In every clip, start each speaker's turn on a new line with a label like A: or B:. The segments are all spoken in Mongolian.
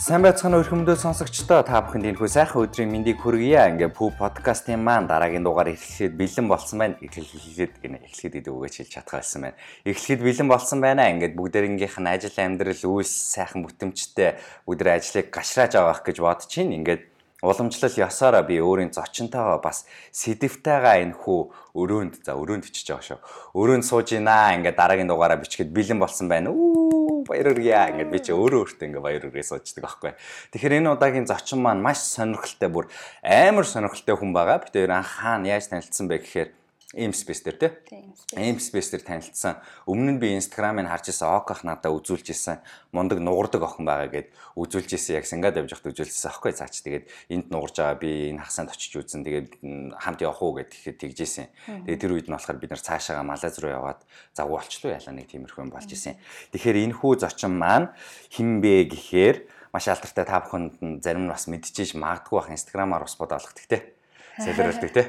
A: Сайн байцгаана өрхөмдөө сонсогчдоо та бүхэнд энэ хүү сайхан өдрийн мэндийг хүргье. Ингээ Пүү подкастын маань дараагийн дугаар эхлэхэд бэлэн болсон байна. Эхлэхэд гэнэ эхлэхэд гэдэг үгэж хэлж чадхаалсан байна. Эхлэхэд бэлэн болсон байна. Ингээд бүгдээрнгийнх нь ажил амьдрал үйлс сайхан бүтэмжтэй бүгд ажлыг гашрааж авах гэж бодож чинь ингээд уламжлал ясаараа би өөрийн зочинтойгоо бас сэдвтайгаа энэ хүү өрөөнд за өрөөнд очиж байгаа шүү. Өрөөнд сууж гинаа ингээд дараагийн дугаараа бичгээд бэлэн болсон байна. Үү баяр хүргье ингээд би чи өөрөө өөртөө ингээд баяр хүргээ суучдаг аахгүй. Тэгэхээр энэ удаагийн зочин маань маш сонирхолтой бүр амар сонирхолтой хүн байгаа. Би тэр анх хаана яаж танилцсан бэ гэхээр Aim Space дээр тий. Aim Space дээр танилцсан. Өмнө нь би Instagram-ыг харж исэн Оках надаа үзүүлж исэн. Мундаг нугардаг охин байгаа гэд үзүүлж исэн. Яг Сингад явж байхад үзүүлсэн аахгүй цаач. Тэгээд энд нугарж байгаа би энэ хасанд очиж үзэн. Тэгээд хамт явах уу гэд тэгэхэд тэгж исэн. Тэгээд тэр үед нь болохоор бид нар цаашаага Малайз руу яваад загвуу олчлоо яла нэг тиймэрхүү юм болж исэн. Тэгэхээр энэ хүү зочин маань хинбэ гэхээр маш алдартай та бүхэнд зарим нь бас мэдчихэж магадгүй бах инстаграмаар бас бодоолох тэгтэй. Сэлэрэлдэг те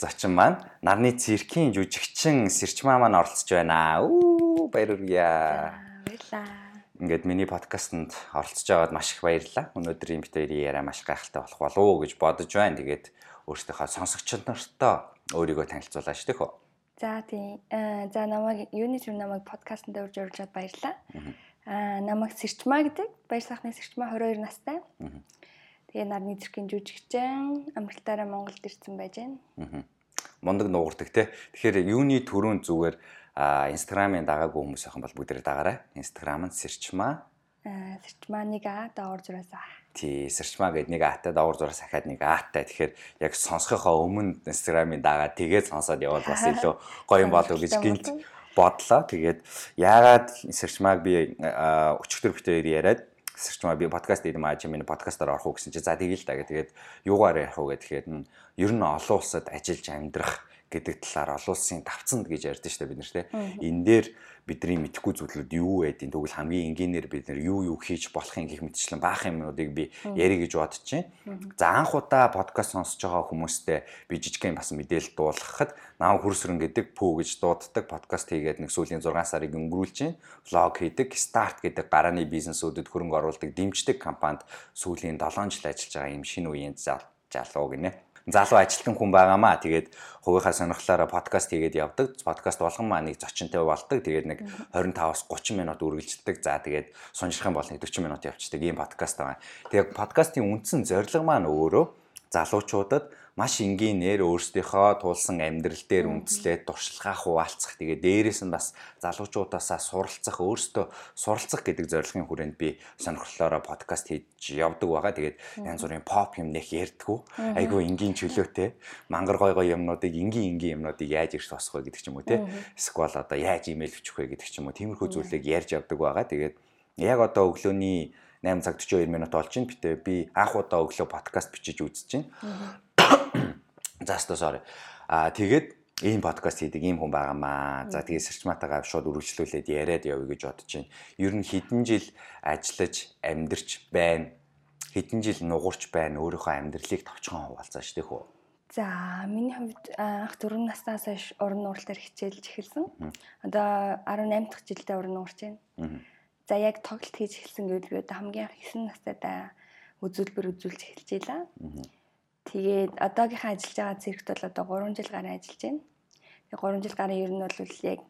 A: зочин маань нарны циркийн жүжигчин Сэрчмаа маань оролцож байна. Үү баяр хүргье.
B: Баярлаа.
A: Ингээд миний подкастэнд оролцож байгаад маш их баярлалаа. Өнөөдрийн бит хоёрын яриа маш гайхалтай болох болов уу гэж бодож байна. Тэгээд өөртөөхөө сонсогчид нартай өөрийгөө танилцуулаа шүү дээ хөө.
B: За тийм. Аа за намайг юуны зөв намайг подкастт урьж урьжаад баярлалаа. Аа намайг Сэрчмаа гэдэг. Баяр сайхны Сэрчмаа 22 настай. Аа Тэгээ нарны циркийн жүжигчин амралтаараа Монголд ирсэн байж байна.
A: Мундаг нуурдаг те. Тэгэхээр юуны төрүүн зүгээр инстаграмын дагаагүй хүмүүс ахын бол бүгдээрээ дагаарай. Инстаграм нь сэрчмаа.
B: Сэрчмаа нэг а даавар зураас а.
A: Тий, сэрчмаа гэдэг нэг атай даавар зураас ахаад нэг аатай. Тэгэхээр яг сонсохоо өмнө инстаграмын дагаа тэгээд сонсоод явбал бас илүү гоё юм болов гэж гинт бодлоо. Тэгээд яагаад сэрчмааг би өчигдөр битээр яриад сэрчмаа би подкаст хийм аа чи миний подкастаар орох уу гэсэн чи. За тэгэл та. Тэгээд юугаар ярих уу гэхэд нь ер нь олон улсад ажиллаж амьдрах гэдэг талаар олон улсын давцанд гэж ярьдэн штэ бид нэр те. Энэ дээр бидний мэдхгүй зүйлүүд юу байдیں۔ Тэгвэл хамгийн энгийнээр бид нэр юу юу хийж болохын гэх мэтчлэн баах юмнуудыг би ярих гэж бодож байна. За анх удаа подкаст сонсож байгаа хүмүүстээ би жижигхэн бас мэдээлэл дуулгахад наав хөрсрөн гэдэг пүү гэж дууддаг подкаст хийгээд нэг сүүлийн 6 сарыг өнгөрүүлж байна. Влог хийдэг, старт гэдэг гарааны бизнесүүдэд хөрөнгө оруулдаг дэмждэг компанид сүүлийн 7 жил ажиллаж байгаа юм шинэ үеийн залуу гинэ залуу ажилтан хүн байгаамаа. Тэгээд хувийнхаа сонирхлаараа подкаст хийгээд явдаг. Подкаст болгон маа нэг зочинтой болдог. Тэгээд нэг 25-аас 30 минут үргэлжлэдэг. За тэгээд юм бол нэг 40 минут явчихдаг ийм подкаст байгаа. Тэгээд подкастын үндсэн зорилго маань өөрөө залуучуудад маш энгийнээр өөрсдийнхөө туулсан амьдрал дээр үндэслээд туршлагаа хуваалцах. Тэгээ дээрээс нь бас залуучуудаасаа суралцах, өөрсдөө суралцах гэдэг зорилгын хүрээнд би сонирхлоороо подкаст хийж явдаг байгаа. Тэгээд янз бүрийн pop юм нэх ярьдгүү. Айгуу энгийн чөлөөтэй. Мангар гой гой юмнуудыг энгийн энгийн юмнуудыг яаж ирс босох вэ гэдэг ч юм уу те. Эсвэл одоо яаж имэйл өчөх вэ гэдэг ч юм уу. Тиймэрхүү зүйлийг ярьж явдаг байгаа. Тэгээд яг одоо өглөөний 8 цаг 42 минут болж байна. Битээ би анх удаа өглөө подкаст бичиж үзэж байна. За өстө sorry. Аа тэгээд ийм подкаст хийдэг ийм хүн байгаамаа. За тэгээд сэрчматагаа шууд үргэлжлүүлээд яриад явъя гэж бодож байна. Ер нь хэдэн жил ажиллаж амьдарч байна. Хэдэн жил нугуурч байна. Өөрийнхөө амьдралыг товчхон хуваалцаа штэ хөө.
B: За миний хувьд анх 4 наснаас хойш уран нуурлаар хичээлж эхэлсэн. Одоо 18 дахь жилдээ уран нуурч байна. За яг тоглолт хийж эхэлсэн гэвэл би одоо хамгийн анх 9 настайдаа үзүүлбэр үзүүлж эхэлж ийлаа. Тэгээд одоогийнхаа ажиллаж байгаа циркт бол одоо 3 жил гараа ажиллаж байна. Тэгээд 3 жил гараа ер нь бол яг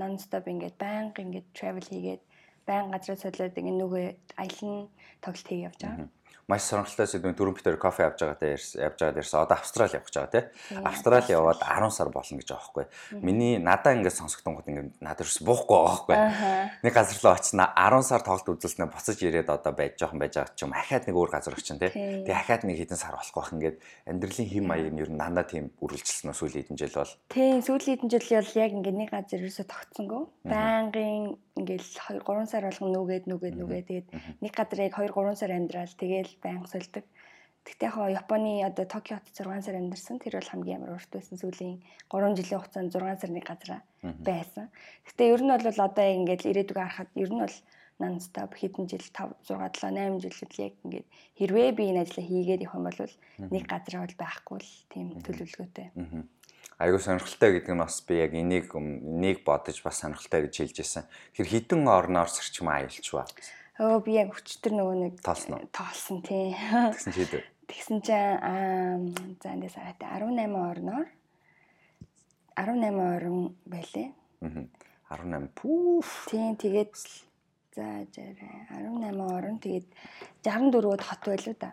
B: нон стоп ингээд байнга ингээд travel хийгээд байнга газраа солиод ингээд нөгөө аялын тоглолт хийе явж байгаа
A: маш сонирхолтой сэдвэн түрүүн битэр кофе авч байгаатай явж байгаад ярьсан. Одоо Австрали явах гэж байгаа тий. Австрали яваад 10 сар болно гэж байгаа байхгүй. Миний надаа ингээд сонсогдсон гот ингээд надад ерөөс буухгүй байгаа байхгүй. Нэг газар руу очснаа 10 сар тоглолт үзүүлснээр буцаж ирээд одоо байж жоохон байж байгаа ч юм ахаад нэг өөр газар очин тий. Тэгээ ахаад нэг хэдэн сар болох байх ингээд амьдралын хэм маяг нь ер нь дандаа тийм үргэлжилсэн сүүлийн хэдэн жил бол.
B: Тийм сүүлийн хэдэн жил бол яг ингээд нэг газар ерөөсө тогтсонгүй. Байнгын ингээл 2 3 сар болгон нүгээд нүгээд нүгээд тэгээд нэг газар яг 2 3 сар амьдрал. Тэгэл байнга сольдог. Тэгтээ яг Японы одоо Токиод 6 сар амьдарсан. Тэр бол хамгийн амар урт байсан сүүлийн 3 жилийн хугацаанд 6 сар нэг газар байсан. Тэгтээ ер нь бол одоо ингээд ирээдүг харахад ер нь бол нонстоп хэдэн жил 5 6 7 8 жилүүд яг ингээд хэрвээ би энэ ажлаа хийгээд явах юм бол нэг газар бол байхгүй л тийм төлөвлөгөөтэй
A: айгүй сонирхолтой гэдэг нь бас би яг энийг энийг бодож бас сонирхолтой гэж хэлж байсан. Тэгэхээр хідэн орноор сэрчмээ аялч ба.
B: Өө би яг өчтөр нөгөө нэг
A: тоолсон?
B: Тоолсон тий.
A: Тэгсэн чи дээ.
B: Тэгсэн чинь аа за эндээс хараад 18 орноор 18 орон байлээ.
A: Аа 18 пүүф.
B: Тийм тэгээд за 18 орон тэгээд 64-д хот байлуу да.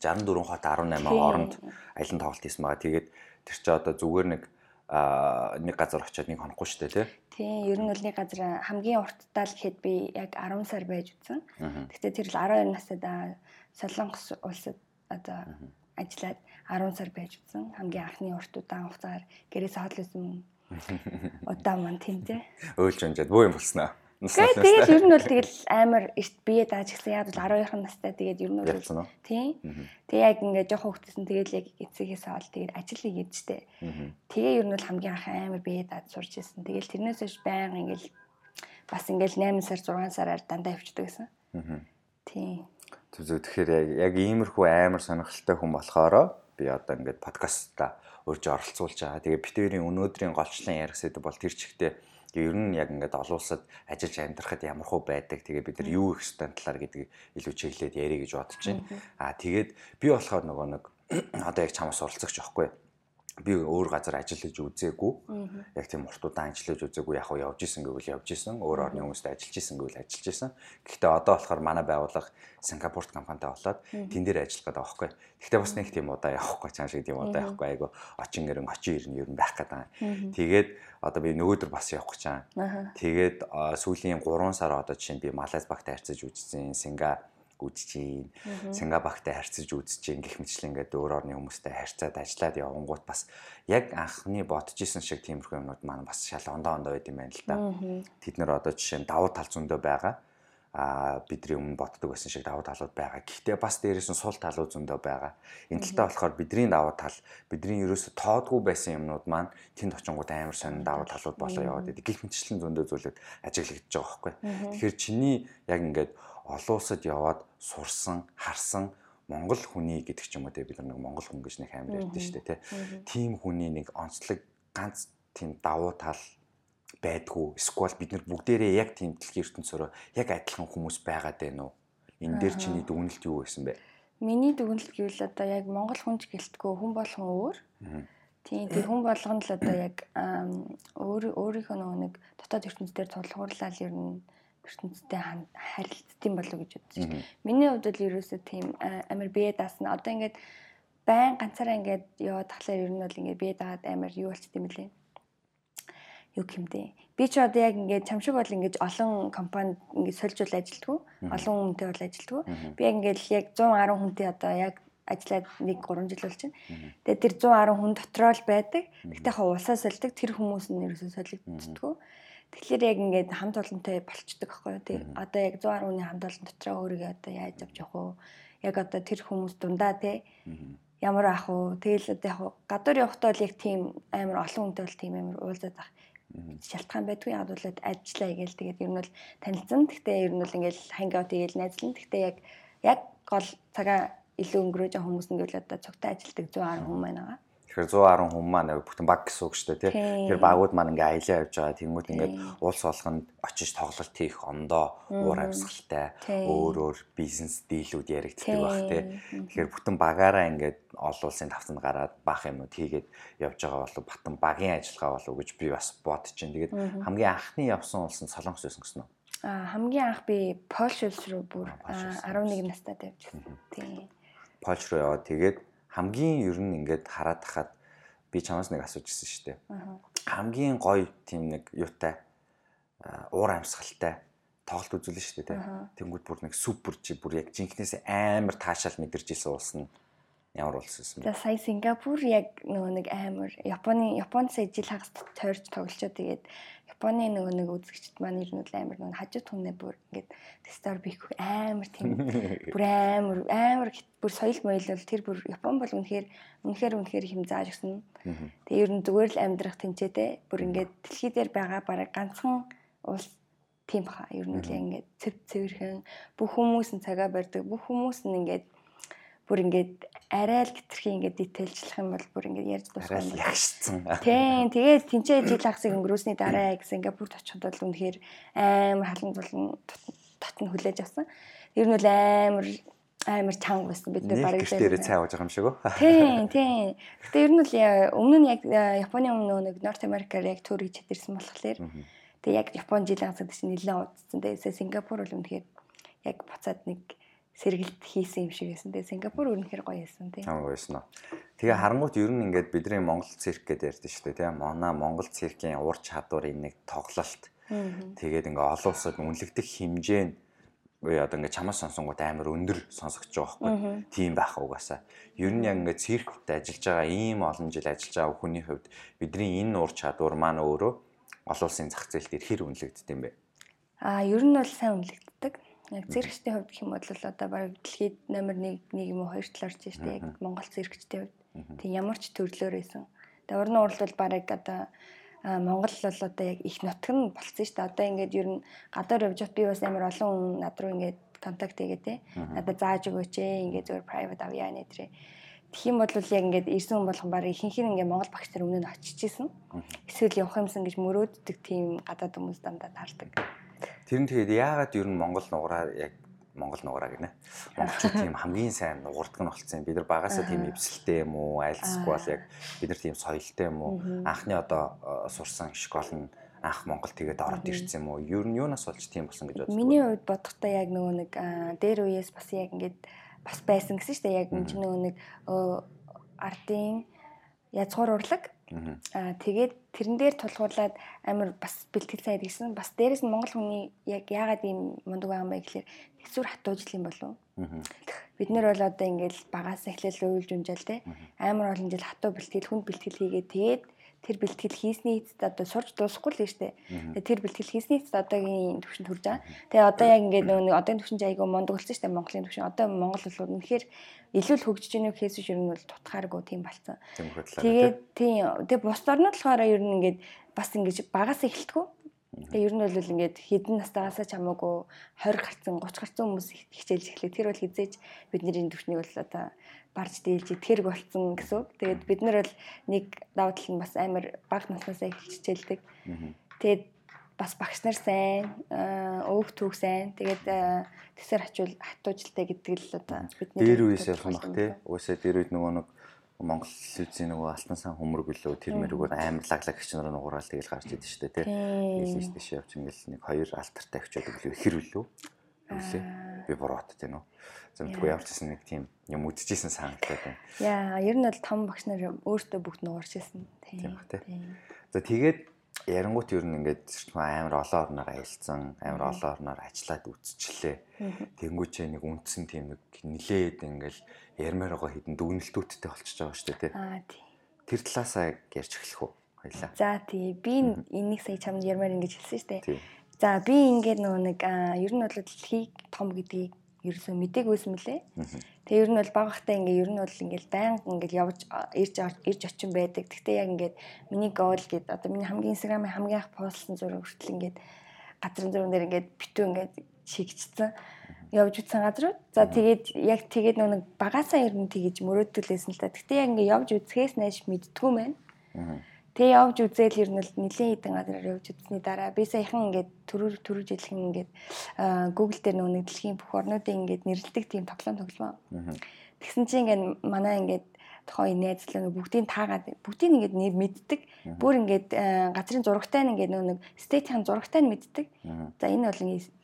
A: 64 хот 18 оронд аялын тоглолт хийсэн байгаа. Тэгээд тэр чи одоо зүгээр нэг нэг газар очиод нэг хонохгүй шүү дээ тий.
B: Тийм, ер нь бол нэг газар хамгийн урттаа л гэхэд би яг 10 сар байж үзсэн. Гэхдээ тэр л 12 настай Солонгос улсад одоо ажиллаад 10 сар байж үзсэн. Хамгийн анхны урт удаан хугацаар гэрээс хоолойсон удаа маань тийм тий.
A: Өөлж унжаад бөө юм болсноо.
B: Тэгээд ер нь бол тэгэл амар эрт бие дааж гисэн яг бол 12 настай тэгээд ер нь бол тийм. Тэгээ яг ингээд жоохон хөвгтсөн тэгэл яг эцэгээс аваад тэгээд ажил хийгээд штэ. Тэгээ ер нь бол хамгийн анх амар бие дааж сурч ирсэн. Тэгэл тэрнээс биш баян ингээд бас ингээд 8 сар 6 сараар дандаа явчихдаг гэсэн. Тийм.
A: Тэгэхээр яг иймэрхүү амар сонирхолтой хүн болохоро би одоо ингээд подкастта урьж оролцуулж байгаа. Тэгээ битэрийн өнөөдрийн голчлон ярих сэдв бол тэр чигтээ Тэгээ ер нь яг ингээд олон улсад ажиллаж амьдрахад ямар хөө байдаг. Тэгээ бид нар юу их стан талаар гэдэг илүү чиглэлээд ярих гэж бодож байна. Аа тэгээд би болохоор нөгөө нэг одоо яг чамаас оролцогч байхгүй би өөр газар ажиллаж үзээгүй. Яг тийм уртуудаа ажиллаж үзээгүй. Яг явж исэн гэвэл явж исэн. Өөр орны хүмүүстэй ажиллаж исэн гэвэл ажиллаж исэн. Гэхдээ одоо болохоор манай байгууллага Сингапурт компанитай болоод тэн дээр ажиллах гэдэг байхгүй. Гэхдээ бас нэг тийм удаа явахгүй чам шиг тийм удаа явахгүй. Айгу очин гэрэн очин ирнэ ер нь байх гэдэг. Тэгээд одоо би нөгөөдөр бас явах гэж байгаа. Тэгээд сүүлийн 3 сар одоо жишээ нь би Малайз багтай харьцаж үзсэн. Синга үзэж гин Сингапуртай харьцаж үзэж гин гэх мэтлэн ингээд өөр орны хүмүүстэй харьцаад ажиллаад явангууд бас яг анхны бодож исэн шиг тиймэрхүү юмнууд маань бас шал ондоо ондоо байд юм байна л да. Тэд нэр одоо жишээ нь давуу тал зөндөө байгаа а бидний өмнө боддог байсан шиг давуу талууд байгаа. Гэхдээ бас дээрээс нь сул талууд зөндөө байгаа. Энэ талтаа болохоор бидний давуу тал, бидний ерөөсө тоодгүй байсан юмнууд маань тэнд очингууд амар сонин давуу талууд болоо яваад идэг. Гэх мэтчлэн зөндөө зүйлүүд ажиглагдаж байгаа байхгүй. Тэгэхээр чиний яг ингээд олон улсад яваад сурсан, харсан Монгол хүний гэдэг ч юм уу те бид нэг Монгол хүн гэж нэг амар ярьдэн шүү дээ те. Тим хүний нэг онцлог ганц тийм давуу тал байдгүй. Эсвэл бид нар бүгдээрээ яг тийм дэлхийн ертөнцөөрөө яг адилхан хүмүүс байгаад байна уу? Энэ дээр чиний дүгнэлт юу байсан бэ?
B: Миний дүгнэлт гэвэл одоо яг Монгол хүнч гэлтгөө хүн болгон өөр. Тийм тэр хүн болгоно л одоо яг өөр өөрийнхөө нэг дотоод ертөнцийн дээр тулгуурлал ер нь ертөнцтэй харилцдаг болов гэж бодож байна. Миний хувьд л ерөөсөө тийм амар бие даасна. Одоо ингээд байн ганцаараа ингээд яваад тахлаар ер нь бол ингээд бие даад амар юу болчт юм лээ. Юу гэмдэ. Би ч одоо яг ингээд чам шиг бол ингээд олон компанид ингээд сольжуул ажилтгүй. Олон хүнтэй бол ажилтгүй. Би яг ингээд яг 110 хүнтэй одоо яг ажиллаад нэг 3 жил болж байна. Тэгээд тэр 110 хүн дотроо л байдаг. Гэтэ хаа улсаа сольдог тэр хүмүүс нь ерөөсөө солигддггүй. Тэгэхээр яг ингээд хамт олонтой болцдог байхгүй юу. Тэг одоо яг 110 хүний хамт олон дотроо өөрийгөө одоо яаж авч явах вэ? Яг одоо тэр хүмүүс дундаа те ямар ах вэ? Тэгэл одоо яг гадуур явахдаа бол яг тийм амар олон хүнтэй бол тийм амар уулзаад ах шалтгаан байдгүй яг бол ажиллаа гээл тэгээд ер нь бол танилцсан. Гэхдээ ер нь бол ингээд хангаут игээл найзлан. Гэхдээ яг яг гол цагаа илүү өнгөрөөж хүмүүс нь гэвэл одоо цогтой ажилдаг 110 хүн байна байгаа.
A: Тэгэхээр 110 хүн маань бүтэн баг гэсэн үг шүү дээ тий. Тэгэхээр багууд маань ингээ аялаа явж байгаа. Тэнгүүд ингээд улс болгонд очиж тоглолт хийх ондоо уур амьсгалтай өөр өөр бизнес дийлүүд яригддаг байх тий. Тэгэхээр бүтэн багаараа ингээд олон улсын тавцанд гараад баах юмуд хийгээд явж байгаа болов батан багийн ажиллагаа болов гэж би бас бодож байна. Тэгээд хамгийн анхны явсан улс нь Солонгос байсан гэсэн үү?
B: Аа хамгийн анх би Польш улс руу бүр 11 настай тавьчихсан. Тий.
A: Польш руу яваад тэгээд хамгийн ер нь ингээд хараад тахад би чамаас нэг асууж ирсэн шүү дээ. Хамгийн гоё тийм нэг юутай уур амьсгалтай тоглолт үзүүлнэ шүү дээ. Тэнгүүд бүр нэг супер чи бүр яг жинкнээс амар таашаал мэдэрч исэн улс нь ямар улс байсан
B: бэ? За сая Сингапур яг нөгөө нэг амар Японы Японд сая жил хагас тойрч тоглолцоо тэгээд Японы нөгөө нэг үзэгчд маань нь амар нөгөө хажууд хүнээ бүр ингээд тестор бих амар тийм бүр амар амар бүр соёл моёл бол тэр бүр Япон бол үнэхээр үнэхээр үнэхээр хэм зааж өгсөн. Тэгээ ер нь зүгээр л амьдрах тэнцээтэй бүр ингээд дэлхий дээр байгаа бараг ганцхан улс тийм баха. Ер нь л ингээд цэв цэвэрхэн бүх хүмүүс нь цагаа барьдаг. Бүх хүмүүс нь ингээд бүр ингээд арай л хэтэрхий ингээд дитейлчлах юм бол бүр ингээд ярьж
A: дуусах юм ягшсан.
B: Тийм. Тэгээд тэнцээ жил хагасыг өнгөрөөсний дараа яг Сингапурт очиход бол үнэхээр амар халан тулан дотн хүлээж авсан. Ер нь бол амар амар чанга байсан бид
A: нар барыг дээр цай ууж байгаа юм шиг үү?
B: Тийм, тийм. Гэтэ ер нь л өмнө нь яг Японы өмнө нэг Норт Америкаар яг төр хийж чадсан болохоор тэгээ яг Япон жилийн хасад чинь нэлээд удсан. Тэгээ Сингапур бол үнэхээр яг буцаад нэг сэргэлт хийсэн юм шиг байсан. Тэгээ Сингапур үнэхээр гоё байсан тийм.
A: Аа гоё байсан уу. Тэгээ харангуут ер нь ингээд бидний Монгол цирк гэдэг ярьдэн шүү дээ тийм. Манай Монгол циркийн ур чадварын нэг тоглолт. Тэгээд ингээ олон улсад үнэлэгдэх хэмжээ нь одоо ингээ чамаас сонсонгууд амар өндөр сонсогдож байгаа байхгүй. Тийм байх угаасаа. Ер нь яг ингээ циркт ажиллаж байгаа ийм олон жил ажиллаж байгаа хүний хувьд бидний энэ ур чадвар маань өөрөө олон улсын зах зээлд ирэхээр үнэлэгддэг юм бэ?
B: Аа ер нь бол сайн үнэлэгддэг. Яг циркчдийн хувьд гэх юм бол одоо бараг дэлхийд номер 1 1 юм уу 2 талаар ч шүү дээ. Яг Монгол циркчдийн хувьд. Тэг ямар ч төрлөөр байсан. Тэг урны урал бол бараг одоо Монгол бол одоо яг их нутг нь болцсон дээ. Одоо ингээд ер нь гадаар явж бат би бас амар олон хүн над руу ингээд контакт хийгээ те. Надад зааж өгөөч ээ. Ингээд зөвөр private авъя нэ тэрэ. Тэгэх юм бол яг ингээд ирсэн хүн болгон баг ихэнх нь ингээд Монгол багш нар өмнө нь очиж исэн. Эсвэл явах юмсан гэж мөрөөддөг тийм гадаад хүмүүс дандаа таардаг.
A: Тэр нь тэгээд яагаад ер нь Монгол нугараа яг Монгол нугараа гинэ. Монголчууд тийм хамгийн сайн нугардаг нь болцсон. Бид нар багасаа тийм эвсэлтэй юм уу, айлсгүй бол яг бид нар тийм соёлтой юм уу? Анхны одоо сурсан школ нь анх Монгол тэгээд ороод ирсэн юм уу? Ер нь юунаас болж тийм болсон гэж бодсон.
B: Миний хувьд бодохдоо яг нөгөө нэг дээр үеэс бас яг ингээд бас байсан гэсэн шүү дээ. Яг энэ нөгөө нэг ардын язгуур урлаг Аа тэгээд тэрэн дээр тулгуурлаад амар бас бэлтгэл сайн гэсэн. Бас дээрэс нь монгол хүний яг яагаад ийм мундаг байгаа юм бэ гэхээр төсвөр хатуужл юм болов. Бид нэр бол одоо ингээл багаас эхлээл уйлж унжаал те. Амар олон жил хатуу бэлтгэл хүнд бэлтгэл хийгээд тэгээд тэр бэлтгэл хийсний эцэд одоо сурч дуусахгүй л дээ. Тэгээ тэр бэлтгэл хийсний эцэд одоогийн төвшөнд хүрж байгаа. Тэгээ одоо яг ингээд нөгөө одоогийн төвшөнд айгүй мундаг болсон дээ Монголын төвшин. Одоо Монгол бол үнэхээр илүү л хөгжиж байгааг хийсэн шиг нь бол тутахааргүй тийм болцсон. Тэгээд тийм тэгээ бус орнууд болохоор ер нь ингээд бас ингэж багаас эхэлтгүү. Тэгээ ер нь бол ингээд хідэн настайгаас ч хамаагүй 20 гарцсан 30 гарцсан хүмүүс хичээлж эхлэх. Тэр бол хизээж бидний төвчнийг бол одоо барж дийлж итгэрэг болцсон гэсэн үг. Тэгээд бид нар бол нэг давуу тал нь бас амар баг наснасаа эхэлж хичээлдэг. Тэгээд бас багш нар сайн, өөх түүх сайн. Тэгээд тэсэр хачуул хатуужилтай гэдэг л одоо
A: бидний дээр үеэс бах тий. Уусаа дээр үед нөгөө нэг Монгол телевизийн нөгөө алтан сан хөмөрг билүү тэр мэрэгөр амар лаглаг гिच нар нугуурал тэгэл гарч идэв штэ тий. Тэгэл тийш явж ингээл нэг хоёр алтартай очиод билүү хэр билүү. Юусээ би бурууд тий нөө. Зэмтгүй явчихсан нэг тийм юм үдчихсэн санагдаад байна.
B: Яа, ер нь бол том багш нар өөртөө бүгд нуурч ирсэн.
A: Тийм ба тий. За тэгээд ярангуут ер нь ингээд амар олон орноор аялцсан, амар олон орноор ажиллаад үзчихлээ. Тэнгүүчээ нэг үндсэн тийм нэг нилээд ингээл ярмаар байгаа хідэн дүгнэлтүүдтэй болчихж байгаа шүү дээ тий. Аа тий. Тэр талаасаа ярьж эхлэх үү? Хоёлаа.
B: За тий. Би энийг сая чамд ярмаар ингэж хэлсэн шүү дээ. За би ингээд нөгөө нэг ер нь бол дэлхийг том гэдгийг ерөөсөө мдэггүйсэн мөлий. Тэгээ ер нь бол баг хахтаа ингээ ер нь бол ингээл байнга ингээл явж ирж ирж очин байдаг. Гэхдээ яг ингээд миний гол гэд одоо миний хамгийн инстаграмын хамгийн их постлсон зураг хүртэл ингээд газрын зурган дээр ингээд битүү ингээд шигчсэн явж утсан газрууд. За тэгээд яг тэгээд нэг багасаа ер нь тэгэж мөрөөдөлөөсөн л та. Гэхдээ яг ингээ явж үзэхээс найш мэдтгүү мэн. Тэгээ явж үзээл ер нь л нэлээд хитэн газараар явж үзсний дараа би саяхан ингээд төрөөр төрөж хэлхэн ингээд Google дээр нөгөө нэг дэлхийн бүх орнуудын ингээд нэрлдэг тийм тоглоом тоглоом. Тэгсэн чинь ингээд манай ингээд тохоо найзлаа бүгдийг таагаад бүгдийг ингээд нэр мэддэг. Бүр ингээд газрын зурагтай нь ингээд нэг стейтийн зурагтай нь мэддэг. За энэ бол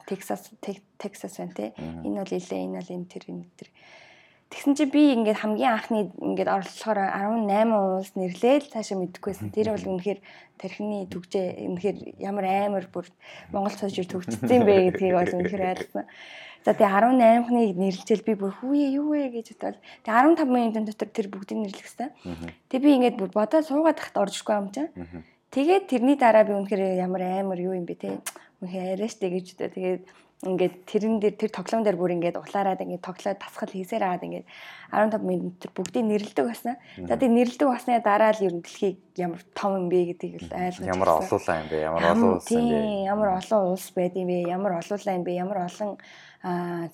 B: Texas Texas байна те. Энэ бол илээ энэ бол энэ тэр энэ тэр. Тэгсэн чи би ингээд хамгийн анхны ингээд орлохоор 18 улс нэрлээл цаашаа мэдэхгүйсэн. Тэр бол үнэхээр тархины төгжээ үнэхээр ямар амар бүр Монгол цаашаа төгжсөн бэ гэдгийг бол үнэхээр ойлгосон. За тэгээ 18-ныг нэрлжэл би бүр хүүе юу вэ гэж бодвол тэгээ 15 минутын дотор тэр бүгдийг нэрлэх хэвээр. Тэгээ би ингээд бүр бодоод суугаад тахт орж ирэхгүй юм чинь. Тэгээд тэрний дараа би үнэхээр ямар амар юу юм бэ те. Үнэхээр арайштэй гэж бодоо. Тэгээд ингээд тэрэн дээр тэр тоглоом дээр бүр ингээд улаараад ингээд тоглоод тасгал хийсээр аваад ингээд 15 минут бүгдийг нэрлдэг басна. За тийм нэрлдэг басны дараа л ер нь дэлхийг ямар том юм бэ гэдгийг л ойлгож
A: ямар олуулаа юм бэ? Ямар олон улс юм бэ?
B: Ямар олон улс байд юм бэ? Ямар олуулаа юм бэ? Ямар олон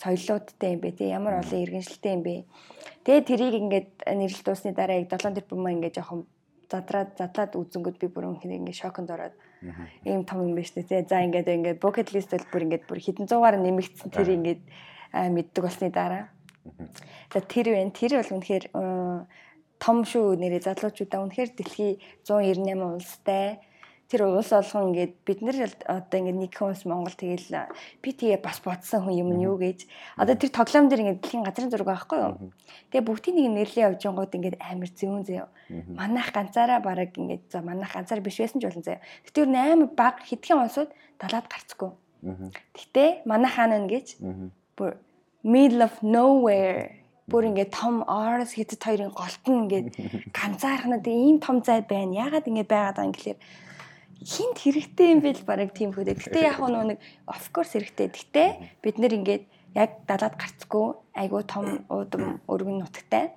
B: соёлоодтай юм бэ? Тэ ямар олон иргэншилтэй юм бэ? Тэгээ тэрийг ингээд нэрлэлт дуусны дараа яг 7 тэрбум ингээд жоохон задраад задлаад үзэнгүүд би бүр үнхээр ингээд шоконд ороод ийм том юм биш үү. За ингээд ингээд bucket list бол бүр ингээд бүр хэдэн зуугаар нэмэгдсэн тэр ингээд мэддэг болсны дараа. За тэр вэ. Тэр бол үнэхээр том шүү нэрээ залуучуудаа үнэхээр дэлхий 198 улстай тэр улс олгон ингээд бид нар одоо ингээд нэг хүмүүс Монгол тэгэл би тэгээ бас бодсон хүн юм нь юу гэж. Одоо тэр тоглоом дээр ингээд дэлхийн газрын зураг байхгүй юу? Тэгээ бүгдийн нэг нэрлээ явж гингууд ингээд амар зүүн зөө. Манайх ганцаараа бараг ингээд за манайх ганцаар биш байсан ч болно зөө. Тэр амар баг хэдхэн улсууд далаад гарцгүй. Гэтээ манайх хаана нэ гэж бүр middle of nowhere бүр ингээд том Орос хэдэд хоёрын голтон ингээд ганцаархнаа тэг ийм том зайд байна. Ягаад ингэж байгаад байгаа юм гэхэлэр хинт хэрэгтэй юм бэл бараг тийм хөөдөө. Гэтэ яг нэг of course хэрэгтэй. Гэтэ бид нэр ингээд яг далаад гарцгүй айгуу том уудам өргөн нутагтай.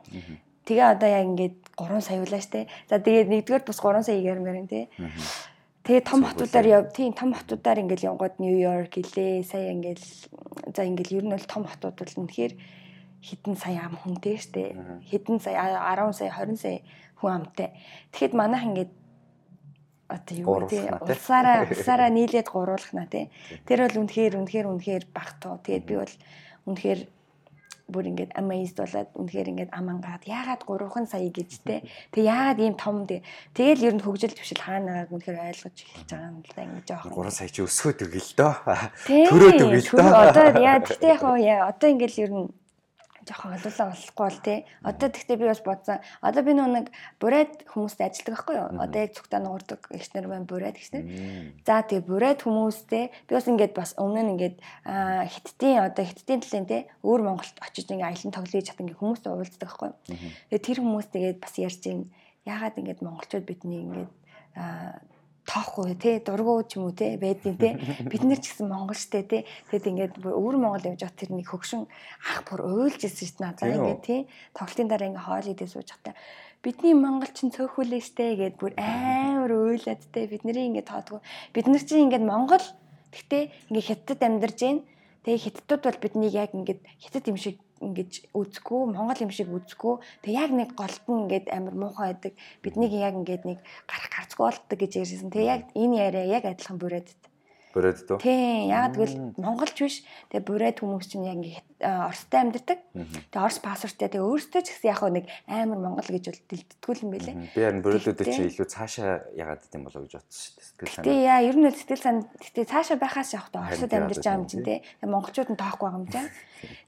B: Тэгээ одоо яг ингээд 3 сая улаа штэ. За тэгээд нэгдүгээр бас 3 сая гэрмээр тий. Тэгээ том хотуудаар яв тийм том хотуудаар ингээд явгоод Нью-Йорк гэлээ. Сая ингээд за ингээд ер нь бол том хотууд бол үнэхээр хэдэн сая ам хүнтэй штэ. Хэдэн сая 10 сая 20 сая хүн амтай. Тэгэхэд манайх ингээд одоо юу гэдэг улсаараа улсаараа нийлээд гуруулах на тий. Тэр бол үнэхээр үнэхээр үнэхээр багтуу. Тэгээд би бол үнэхээр бүр ингээд amazed болоод үнэхээр ингээд амангаад яагаад 3хан сая гэж те. Тэг яагаад ийм том те. Тэгэл ер нь хөгжил төвшил хаанаа үнэхээр ойлгож эхэлж байгаа юм л да ингээд жоохон.
A: 3 сая чи өсгөөд өгөл дөө. Төрөөд өгөл
B: дөө. Одоо яа тэгтээ яг одоо ингээд ер нь жоохон олуулаа болохгүй бол тий. Одоо тэгтээ би бас бодсон. Одоо би нэг бурайд хүмүүстэй ажилладаг байхгүй юу? Одоо яг цугтаа нуурдаг ихснэр маань бурайд ихснэр. За тэгээ бурайд хүмүүстэй би бас ингээд бас өмнө нь ингээд хиттийн одоо хиттийн талын тий өөр Монголд очиж ингээд аялан тоглоё чад ингээд хүмүүстэй уулздаг байхгүй юу? Тэгээ тэр хүмүүстэйгээд бас ярьж ин яагаад ингээд монголчууд бидний ингээд тоохгүй тий дургу ч юм уу тий байдیں۔ тий бид нар ч гэсэн монгол штэ тий тэгэд ингээд өвөр монгол явж хат тэр нэг хөгшин ах бүр уйлж ирсэн штэ надаа ингээд тий тоглолтын дараа ингээд хоол идээ сууж хата бидний монголчин цөөхүүлээ штэ гэд бүр амар уйлаад тий бидний ингээд тоодгүй. Бид нар чинь ингээд монгол гэхдээ ингээд хятад амьдарч байна тэгээ хятадууд бол биднийг яг ингээд хятад юм шиг ингэж үзэхгүй Монгол юм шиг үзэхгүй. Тэг яг нэг голтон ингээд амар муухай байдаг. Биднийг яг ингээд нэг гарах гарцгүй болдог гэж ярьсан тэг яг энэ яриа яг адилхан бүрээд
A: Бүрээд дөө.
B: Тийм. Яг тэгвэл монголч биш. Тэгээ бүрээд хүмүүс чинь яг ингэ Оростой амьдардаг. Тэгээ Орос паспорттай тэгээ өөртөө ч гэсэн яг нэг амар монгол гэж бол дэлддэггүй юм байлээ.
A: Би харин бүрээдүүд чинь илүү цаашаа ягаад гэдэм болов гэж бодсон шүү дээ.
B: Сэтгэл санаа. Тэгээ яа ер нь сэтгэл санаа тэгээ цаашаа байхаас явахдаа Оросод амьдарч байгаа юм чинь тий. Тэгээ монголчууд нь тоохгүй байгаа юм чинь.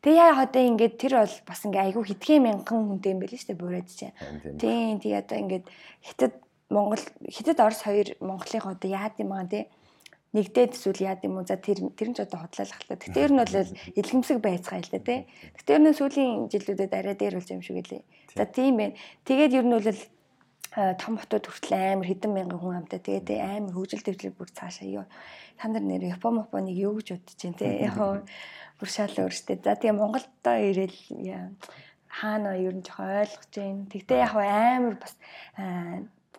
B: Тэгээ яа одоо ингээд тэр бол бас ингээ айгүй хитгэн мянган хүнтэй юм байл шүү дээ бүрээд чинь. Тийм. Тэгээ одоо ингээд хятад Монгол хятад Орос хоёр Монголын одоо яад юм аа тий нэгдээд эсвэл яад юм уу за тэр тэр нь ч одоо хотлоолах л та. Гэтэ ер нь бол илгэмсэг байцгаа л да тий. Гэтэ ер нь сүүлийн жилүүдэд арай дээр болж юм шиг лээ. За тийм байна. Тэгээд ер нь бол том хотод хүртэл амар хэдэн мянган хүн амтай тэгээд амар хөгжил төвлөг бүр цаашаа ёо та нар нэр Япон Японыг юу гэж бодож чинь те яг бүр шал өөртөө за тэгээ Монголдоо ирээл хаана ер нь жоохон ойлгож байна. Тэгтээ яг амар бас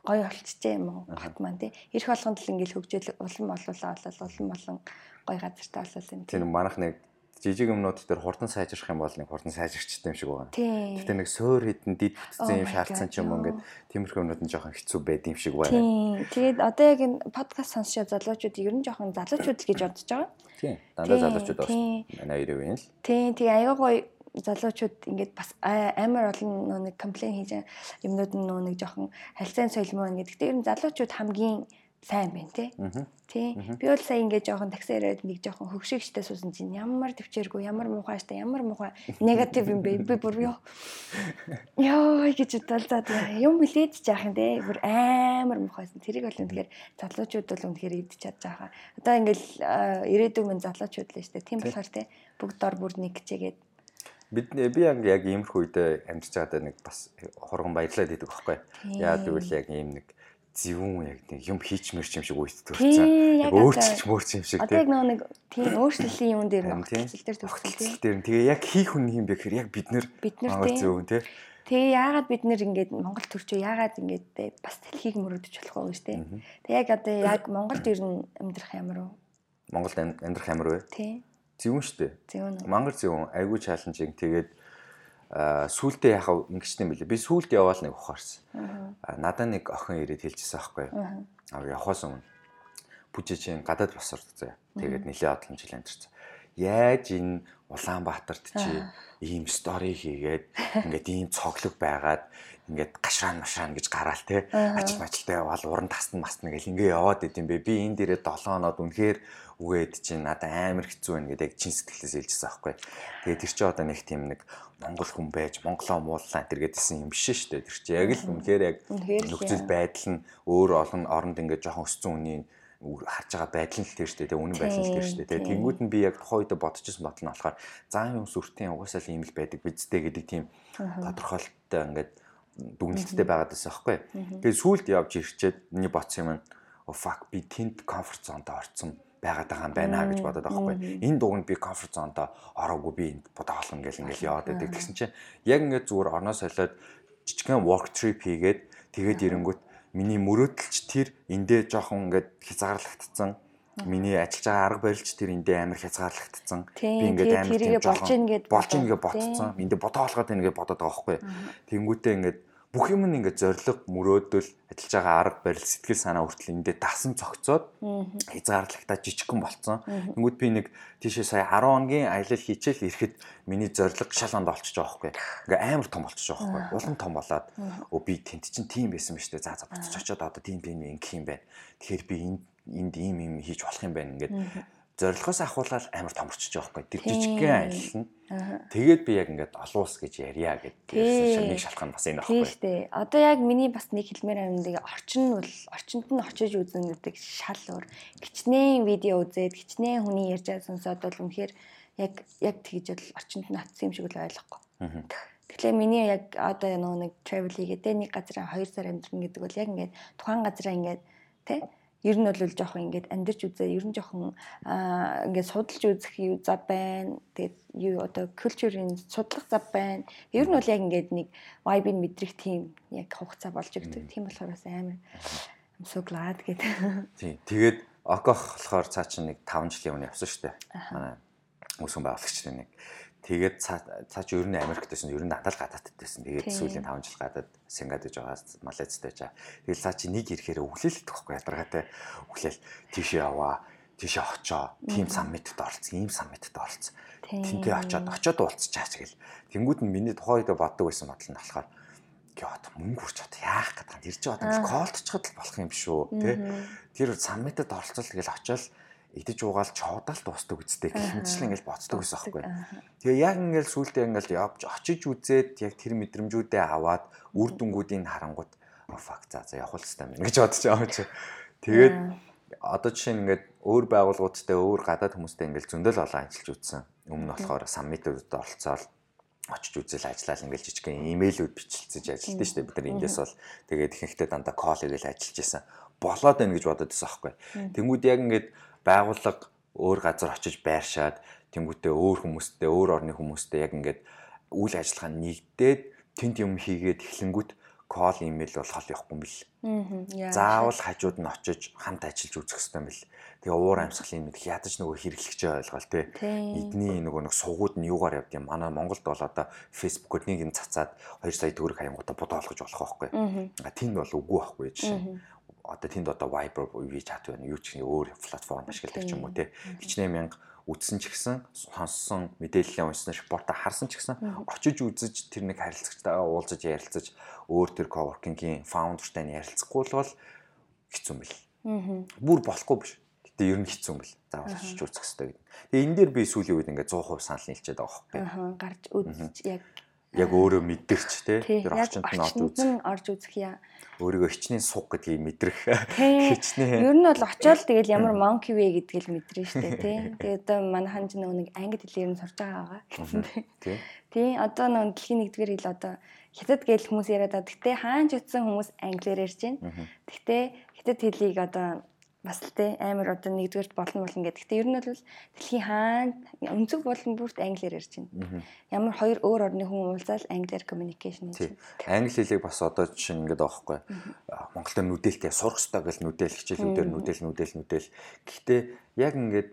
B: гоё болчихжээ юм уу хот маань тий. Ирэх болгонд л ингээл хөгжөөл улам болуулаа болол улам болон гоё газартай болол юм.
A: Тэр манах нэг жижиг юмнууд дээр хурдан сайжрах юм бол нэг хурдан сайжирчтэй юм шиг байна. Гэтэ нэг суур хитэн дид бүтцэн юм шаардсан ч юм уу ингээд тиймэрхүү юмнууд нь жоохон хэцүү байд юм шиг байна.
B: Тийм. Тэгээд одоо яг энэ подкаст сонсчоо залуучууд ер нь жоохон залуучууд л гэж бодож байгаа.
A: Тийм. Дандаа залуучууд бас манай ирээ байна л.
B: Тийм. Тэгээ аяга гоё залуучууд ингээд бас амар олон нэг комплейн хийж юмнууд нь нэг жоохон харилцааны соёл мөн гэдэг. Гэтэ ер нь залуучууд хамгийн сайн байна тий. Тий. Би бол сая ингээд жоохон такси яриад нэг жоохон хөгшигчтэй суусан чинь ямар төвчээргүй, ямар муухайштай, ямар муухай негатив юм бэ? Би бүр ёо. Ёо гэж за юм хүлээж жаах юм тий. Бүр амар муухайсан. Тэрийг бол үнэхээр залуучууд бол үнэхээр идэж чадж байгаа. Одоо ингээд ирээдүйн мэн залуучууд л шүү дээ. Тийм болохоор тий бүгд дор бүр нэг хичээгээд
A: бид би яг иймэрхүү үедээ амьдарч байгаад нэг бас хурган баярлаад идэг байхгүй. Яагаад гэвэл яг ийм нэг зөвүүн яг нэг юм хийчмэр юм шиг төрсэн. Яг өөрчлөж мөрч юм шиг
B: тийм. Одоо яг нэг тийм өөрчлөлийн юм дээр
A: нөхцөл дээр төгсөл тийм. Тэгээ яг хийх хүн юм бэ гэхээр яг бид нэр зөвүүн тийм.
B: Тэгээ яагаад бид нэр ингээд Монгол төрчөө яагаад ингээд бас дэлхийг мөрөдөж болох вэ штэ. Тэгээ яг одоо яг Монголд ер нь амьдрах ямар вэ?
A: Монголд амьдрах ямар вэ?
B: Тийм
A: зөвүүн шүү дээ.
B: Зөвүүн.
A: Мангар зөвүүн. Айгүй чаленжинг. Тэгээд сүултээ яхаа ингэчтэй мөлий. Би сүулт яваал нэг ухаарсан. Надаа нэг охин ирээд хэлчихсэн аахгүй. Аа явахаас өмнө бүжижийн гадаад босор зөө. Тэгээд нэлээд олон жил амьдэрсэн. Яаж энэ Улаанбаатарт чи ийм стори хийгээд ингээд ийм цоглог байгаад ингээд гашраан машраан гэж гараал те ажил мажилтай яваал уран тасна масна гэл ингээ яваад идэм бэ би энэ дээрээ 7 оноод үнэхээр үгээд чинь надад амар хэцүү байна гэдэг яг чин сэтгэлээс хэлжсэн аахгүй. Тэгээд тэр чи одоо нэг тийм нэг монгол хүн байж монголоо мууллаа тэр гэдсэн юм биш шүү дээ. Тэр чи яг л үнэхээр яг нөхцөл байдал нь өөр олон оронд ингээд жоохон өссөн үнийн харж байгаа байдал нь тэр шүү дээ. Үнэн байдал нь тэр шүү дээ. Тэнгүүд нь би яг тухайн үед бодчихсон бодол нь болохоор зан юм сүртийн угаасаа л ийм л байдаг бидтэй гэдэг тийм тодорхойлолттой ингээд дүгнэлттэй байгаад байсан байхгүй. Тэгээд сүүлд явж ирчээд миний боцсон юм oh fuck би тэнд комфорт зонд орцсон байгаад байгаа юм байна гэж бодоод байгаа байхгүй. Энэ дуганд би комфорт зонд ороогүй би энд бодоолно гэл ингээл яваад байдаг. Тэгсэн чинь яг ингээд зүгээр орноо солиод жижигхэн work trip хийгээд тэгээд ирэнгүүт миний мөрөөдөлч тэр эндээ жоохон ингээд хязгаарлагдсан миний ажиллаж байгаа арга барилч тэр эндээ амар хязгаарлагдсан.
B: Би ингээд амар тийм болж ийн гэд
A: болж ийн гэж ботцсон. Эндээ бодоолгоод байна гэж бодоод байгаа байхгүй. Тэнгүүтээ ингээд бүх юм нь ингээд зориг мөрөөдөл ажиллаж байгаа арга барил сэтгэл санаа хүртэл эндээ дасан цогцоод хязгаарлагтаа жижигхэн болцсон. Тэнгүүд би нэг тийшээ сая 10 хоногийн аялал хийчихэл ирэхэд миний зориг шалганд олчихж байгаа байхгүй. Ингээ амар том болчихж байгаа байхгүй. Улам том болоод өө би тент чинь тийм байсан ба штэ. За за буцаж очиод одоо тийм тийм ингэх юм байна. Тэгэхээр би энд энд ийм юм хийж болох юм байна ингээд зорилгоос ахуулаад амар томорчж байгаа байхгүй. Тэр жижигхэн аялал нь. Тэгээд би яг ингээд олуус гэж ярья гэдэг нэг шалхах нь бас энэ
B: байхгүй. Тийм шүү дээ. Одоо яг миний бас нэг хэлмээр амьдаг орчин нь бол орчинд нь очиж үзэн гэдэг шал өөр. Гичнээн видео үзээд гичнээн хүний ярьж байгаа сонсоод бол үнэхээр яг яг тэгж бол орчинд нь атсан юм шиг л ойлгохгүй. Тэгэхээр миний яг одоо нөгөө нэг travel хийгээд нэг газар 2 сар амьдрын гэдэг бол яг ингээд тухайн газараа ингээд тий ер нь бол жоохон ингээд амьдарч үзээ ер нь жоохон ингээд судалж үзэх юу зав байна. Тэгээд юу одоо культурын судлах зав байна. Ер нь бол яг ингээд нэг vibe-ийг мэдрэх тийм яг хугацаа болж өгдөг. Тийм болохоор бас амар I'm so glad гэдэг.
A: Тийм. Тэгээд окох болохоор цаа чинь нэг 5 жилийн өмнө явсан шүү дээ. Манай үүсгэн байгуулагчдын нэг. Тэгээд цаа чи ер нь Америкт байсан, ер нь надад гадаадд байсан. Тэгээд сүүлийн 5 жил гадаад Сингад гэж байгаа, Малайзд байж байгаа. Тэгээд цаа чи нэг ирэхээр өглөөлөлт гэхгүй ядаргаатай өглөөл тийшээ яваа, тийшээ очоо, тим саммитд оролцсон, ийм саммитд оролцсон. Тинтээ очоод очоод уулзчаач гэл. Тэнгүүд нь миний тухайн үед боддог байсан бодол нь болохоор гоод мөнгө хүрч чад яах гэдэг юм. Ирж байгаа юм колдчиход л болох юм биш үү, тэ? Тэр саммитд оролцол тэгэл очоод идэж уугаал чоодал дуустдаг үсттэй гэх мэтчлэн ингээл боцдог гэсэн аахгүй. Тэгээ яг ингээл сүултээ ингээл явж очиж үзээд яг тэр мэдрэмжүүдээ аваад үр дүнгуудыг харангууд факт за за явах хэрэгтэй юм гэж бодож байгаа юм чи. Тэгээд одоо жишээ нь ингээд өөр байгууллагуудтай өөр гадаад хүмүүстэй ингээл зөндөл олон ажиллаж үзсэн. Өмнө нь болохоор саммитуудад оролцоод очиж үзэл ажиллаад ингээл жижигхэн имэйлүүд бичлэлцэж ажилладаг шүү дээ. Бид нар эндээс бол тэгээд ихэнхдээ дандаа кол хийгээл ажиллаж исэн. Болоод байна гэж бодод байсан аахгүй. Тэнгүүд яг ингээд байгууллага өөр газар очиж байршаад тэнгуүтээ өөр хүмүүстэй өөр орны хүмүүстэй яг ингээд үйл ажиллагаа нэгдээд тэнд юм хийгээд эхлэнгүүт кол имэйл бол хол явахгүй юм бэл. Заавал хажууд нь очиж хамт ажиллаж үзэх хэрэгтэй юм бэл. Тэгээ уур амьсгалын мэдх ядаж нөгөө хэрэглэгчээ ойлгоол те. Эдний нөгөө нэг сугууд нь юугаар явд юм. Манай Монголд бол одоо фэйсбүүкээр нэг юм цацаад 2 сая төгрөг хаянгуудаа бодоолгож болох байхгүй. А тэнд бол үгүй байхгүй жишээ одоо тэнд одоо Viber WeChat байна юу ч өөр платформ ашигладаг ч юм уу те хичнээн мянга үзсэн ч гэсэн сонссон мэдээллийн уншсан репортаа харсан ч гэсэн очиж үзэж тэр нэг харилцагчтайгаа уулзаж ярилцаж өөр тэр coworking-ийн founder-тай ярилцахгүй бол хэцүү мэл. Бүр болохгүй биш. Гэтэ ер нь хэцүү мэл. Заавал очиж үзэх хэрэгтэй гэдэг. Тэгээ энэ дээр би сүүлийн үед ингээд 100% санал нийлчихэд байгаа байхгүй.
B: Аа гарч үзэж яг
A: яг өөрөө мэдэрч те тэр орчинд нь орж үзэх.
B: орж үзэх яа.
A: Өөрийгөө хичнээн суг гэдгийг мэдрэх.
B: Хичнээн. Ер нь бол очиод тэгэл ямар monkey way гэдгийг л мэдрэн штэ тий. Тэгээ одоо манай ханж нэг англи хэлээр нь сурж байгаа гэсэн тий. Тий одоо нэг дэлхийн нэгдүгээр хэл одоо хятад гээл хүмүүс яриад байгаа. Гэтэ хаанч утсан хүмүүс англиар ярьж байна. Гэтэ хятад хэлийг одоо бас л те амар одоо нэгдүгээрт болно болно гэдэг. Гэтэ ер нь бол дэлхийн хаан өнцөг болон бүрт англиар ярьж байна. Ямар хоёр өөр орны хүн уулзаал англиар communication
A: хийж байна. Англи хэлийг бас одоо жишээ ингээд аахгүй. Монголд нүдэлтэй сурах хэрэгтэй гэл нүдэл хичээлүүдээр нүдэл нүдэл нүдэл. Гэхдээ яг ингээд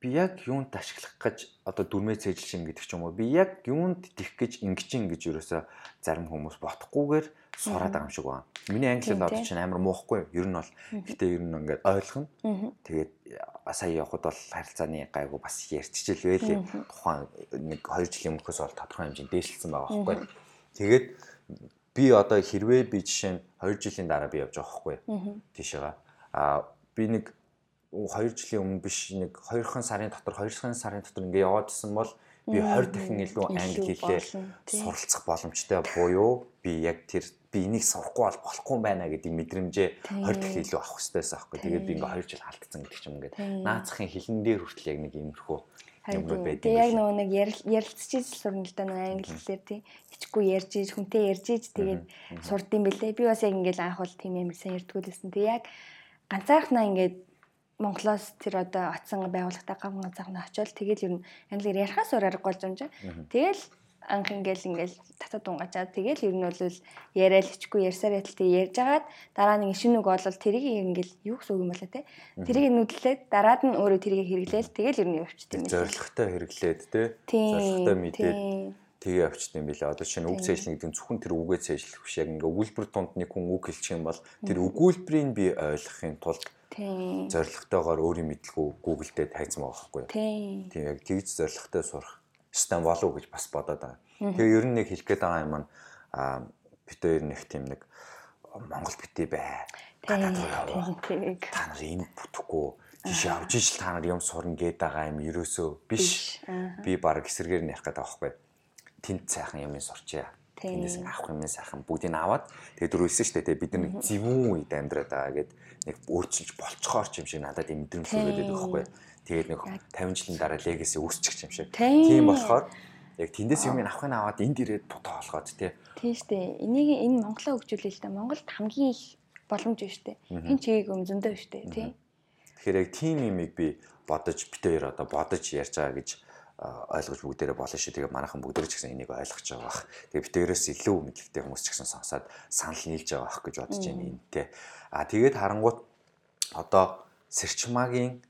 A: би яг юунд ашиглах гэж одоо дүрмээ цээжил шин гэдэг ч юм уу би яг юунд тэх гэж ингэж ингэж ерөөсө зарим хүмүүс ботхгүйгээр сураад байгаа юм шиг байна. Миний англид одоо чинь амар муухгүй ер нь бол гэтээ ер нь ингээд ойлгоно. Тэгээд сая явхад бол харилцааны гайгүй бас ярьчихжэл байлээ. Тухайн нэг 2 жилийн өмнөхөөс бол тодорхой хэмжээнд дээшлсэн байгаа байхгүй. Тэгээд би одоо хэрвээ би жишээ нь 2 жилийн дараа би явж байгаа байхгүй. Тийшээгаа. Аа би нэг 2 жилийн өмнө биш нэг 2хан сарын дотор 2хан сарын дотор ингээ яваад исэн бол би 20 дахин илүү англи хэлээ суралцах боломжтой буюу би яг тэр би энийг сурахгүй бол болохгүй байна гэдэг мэдрэмжээ 20 дахин илүү авах хэрэгтэйсэн аахгүй. Тэгээд би ингээ 2 жил алдсан гэдэг ч юм ингээд наацхийн хилэн дээр хүртэл яг нэг иймэрхүү
B: юмнууд байдаг. Тэгээ яг нөгөө нэг ярилцчихж сурна л да нөгөө англи хэлээр тий. Хичгүй ярьж ийж хүнтэй ярьж ийж тэгээд сурд юм бэлээ. Би бас яг ингээл анх бол тийм амар сайн ярьдгүй лсэн. Тэгээ яг ганцаархнаа ингээд Монголоос тэр одоо очсон байгууллагатай гам ганцаархнаа очиод тэгэл ер нь англиар ярихаас ураар голж юмжаа. Тэгэл анх ингээл ингээл татад дунгачаад тэгэл ер нь бол яриад хичгүй ярьсаар яталтай ярьж агаад дараа нь шинэ үг болол тэрийг ингээл юу гэсэн үг юм болоо те? Тэрийг нүдлээд дараад нь өөрөө тэрийг хэрэглээл. Тэгэл ер нь явчихд юм.
A: Зоригтой хэрэглээд те? Зоригтой мэдээд тэгээ явчихд юм билээ. Одоо чинь үг цээжлэн гэдэг нь зөвхөн тэр үгээ цээжлэх биш. Яг ингээ өгүүлбэр донд нэг хүн үг хэлчих юм бол тэр өгүүлбэрийг би ойлгохын тулд зоригтойгоор өөрийн мэдлгүй Google дээр тайцсан байгаа байхгүй юу. Тийм яг тэгж зоригтой сурах систем болов гэж бас бодоод байгаа. Тэгээ ер нь нэг хэлэх гээд байгаа юм аа бид хоёр нэг тийм нэг Монгол битээ бай. Та нар та нар энэ бүтэхгүй тийш явж ижил та нар юм сурна гээд байгаа юм ерөөсөө биш. Би баг эсэргээр нь ярих гээд байгаа байхгүй. Тэнт сайхан юм сурчээ. Тэндээс авах юм сайхан бүгдийг аваад тэгээ дөрөвсөн шүү дээ. Бид нэг зэвүүн үед амьдраад байгаа гэд нэг өөрчилж болцохоор ч юм шиг надад төрөөд байдаг байхгүй. Тэгээд нэг 50 жилийн дараа легаси үүсчих юм шиг. Тийм болохоор яг тэндээс юм авахын аваад энд ирээд бодоо олгоод тий.
B: Тийм штэ. Энийг энэ Монголоо хөгжүүлээ л да. Монголд хамгийн их боломж байна штэ. Хин чигийг өмзөндөө штэ тий.
A: Тэгэхээр яг тийм юмыг би бодож битээр одоо бодож ярьж байгаа гэж ойлгож бүгдээрээ болно шүү. Тэгээ манайхан бүгдээрээ ч гэсэн энийг ойлгож байгаа бах. Тэгээ битээрээс илүү мэдлэгтэй хүмүүс ч гэсэн сонсоод санал нийлж байгаа бах гэж бодож байна энэтэй. А тэгээд харангуут одоо сэрчмагийн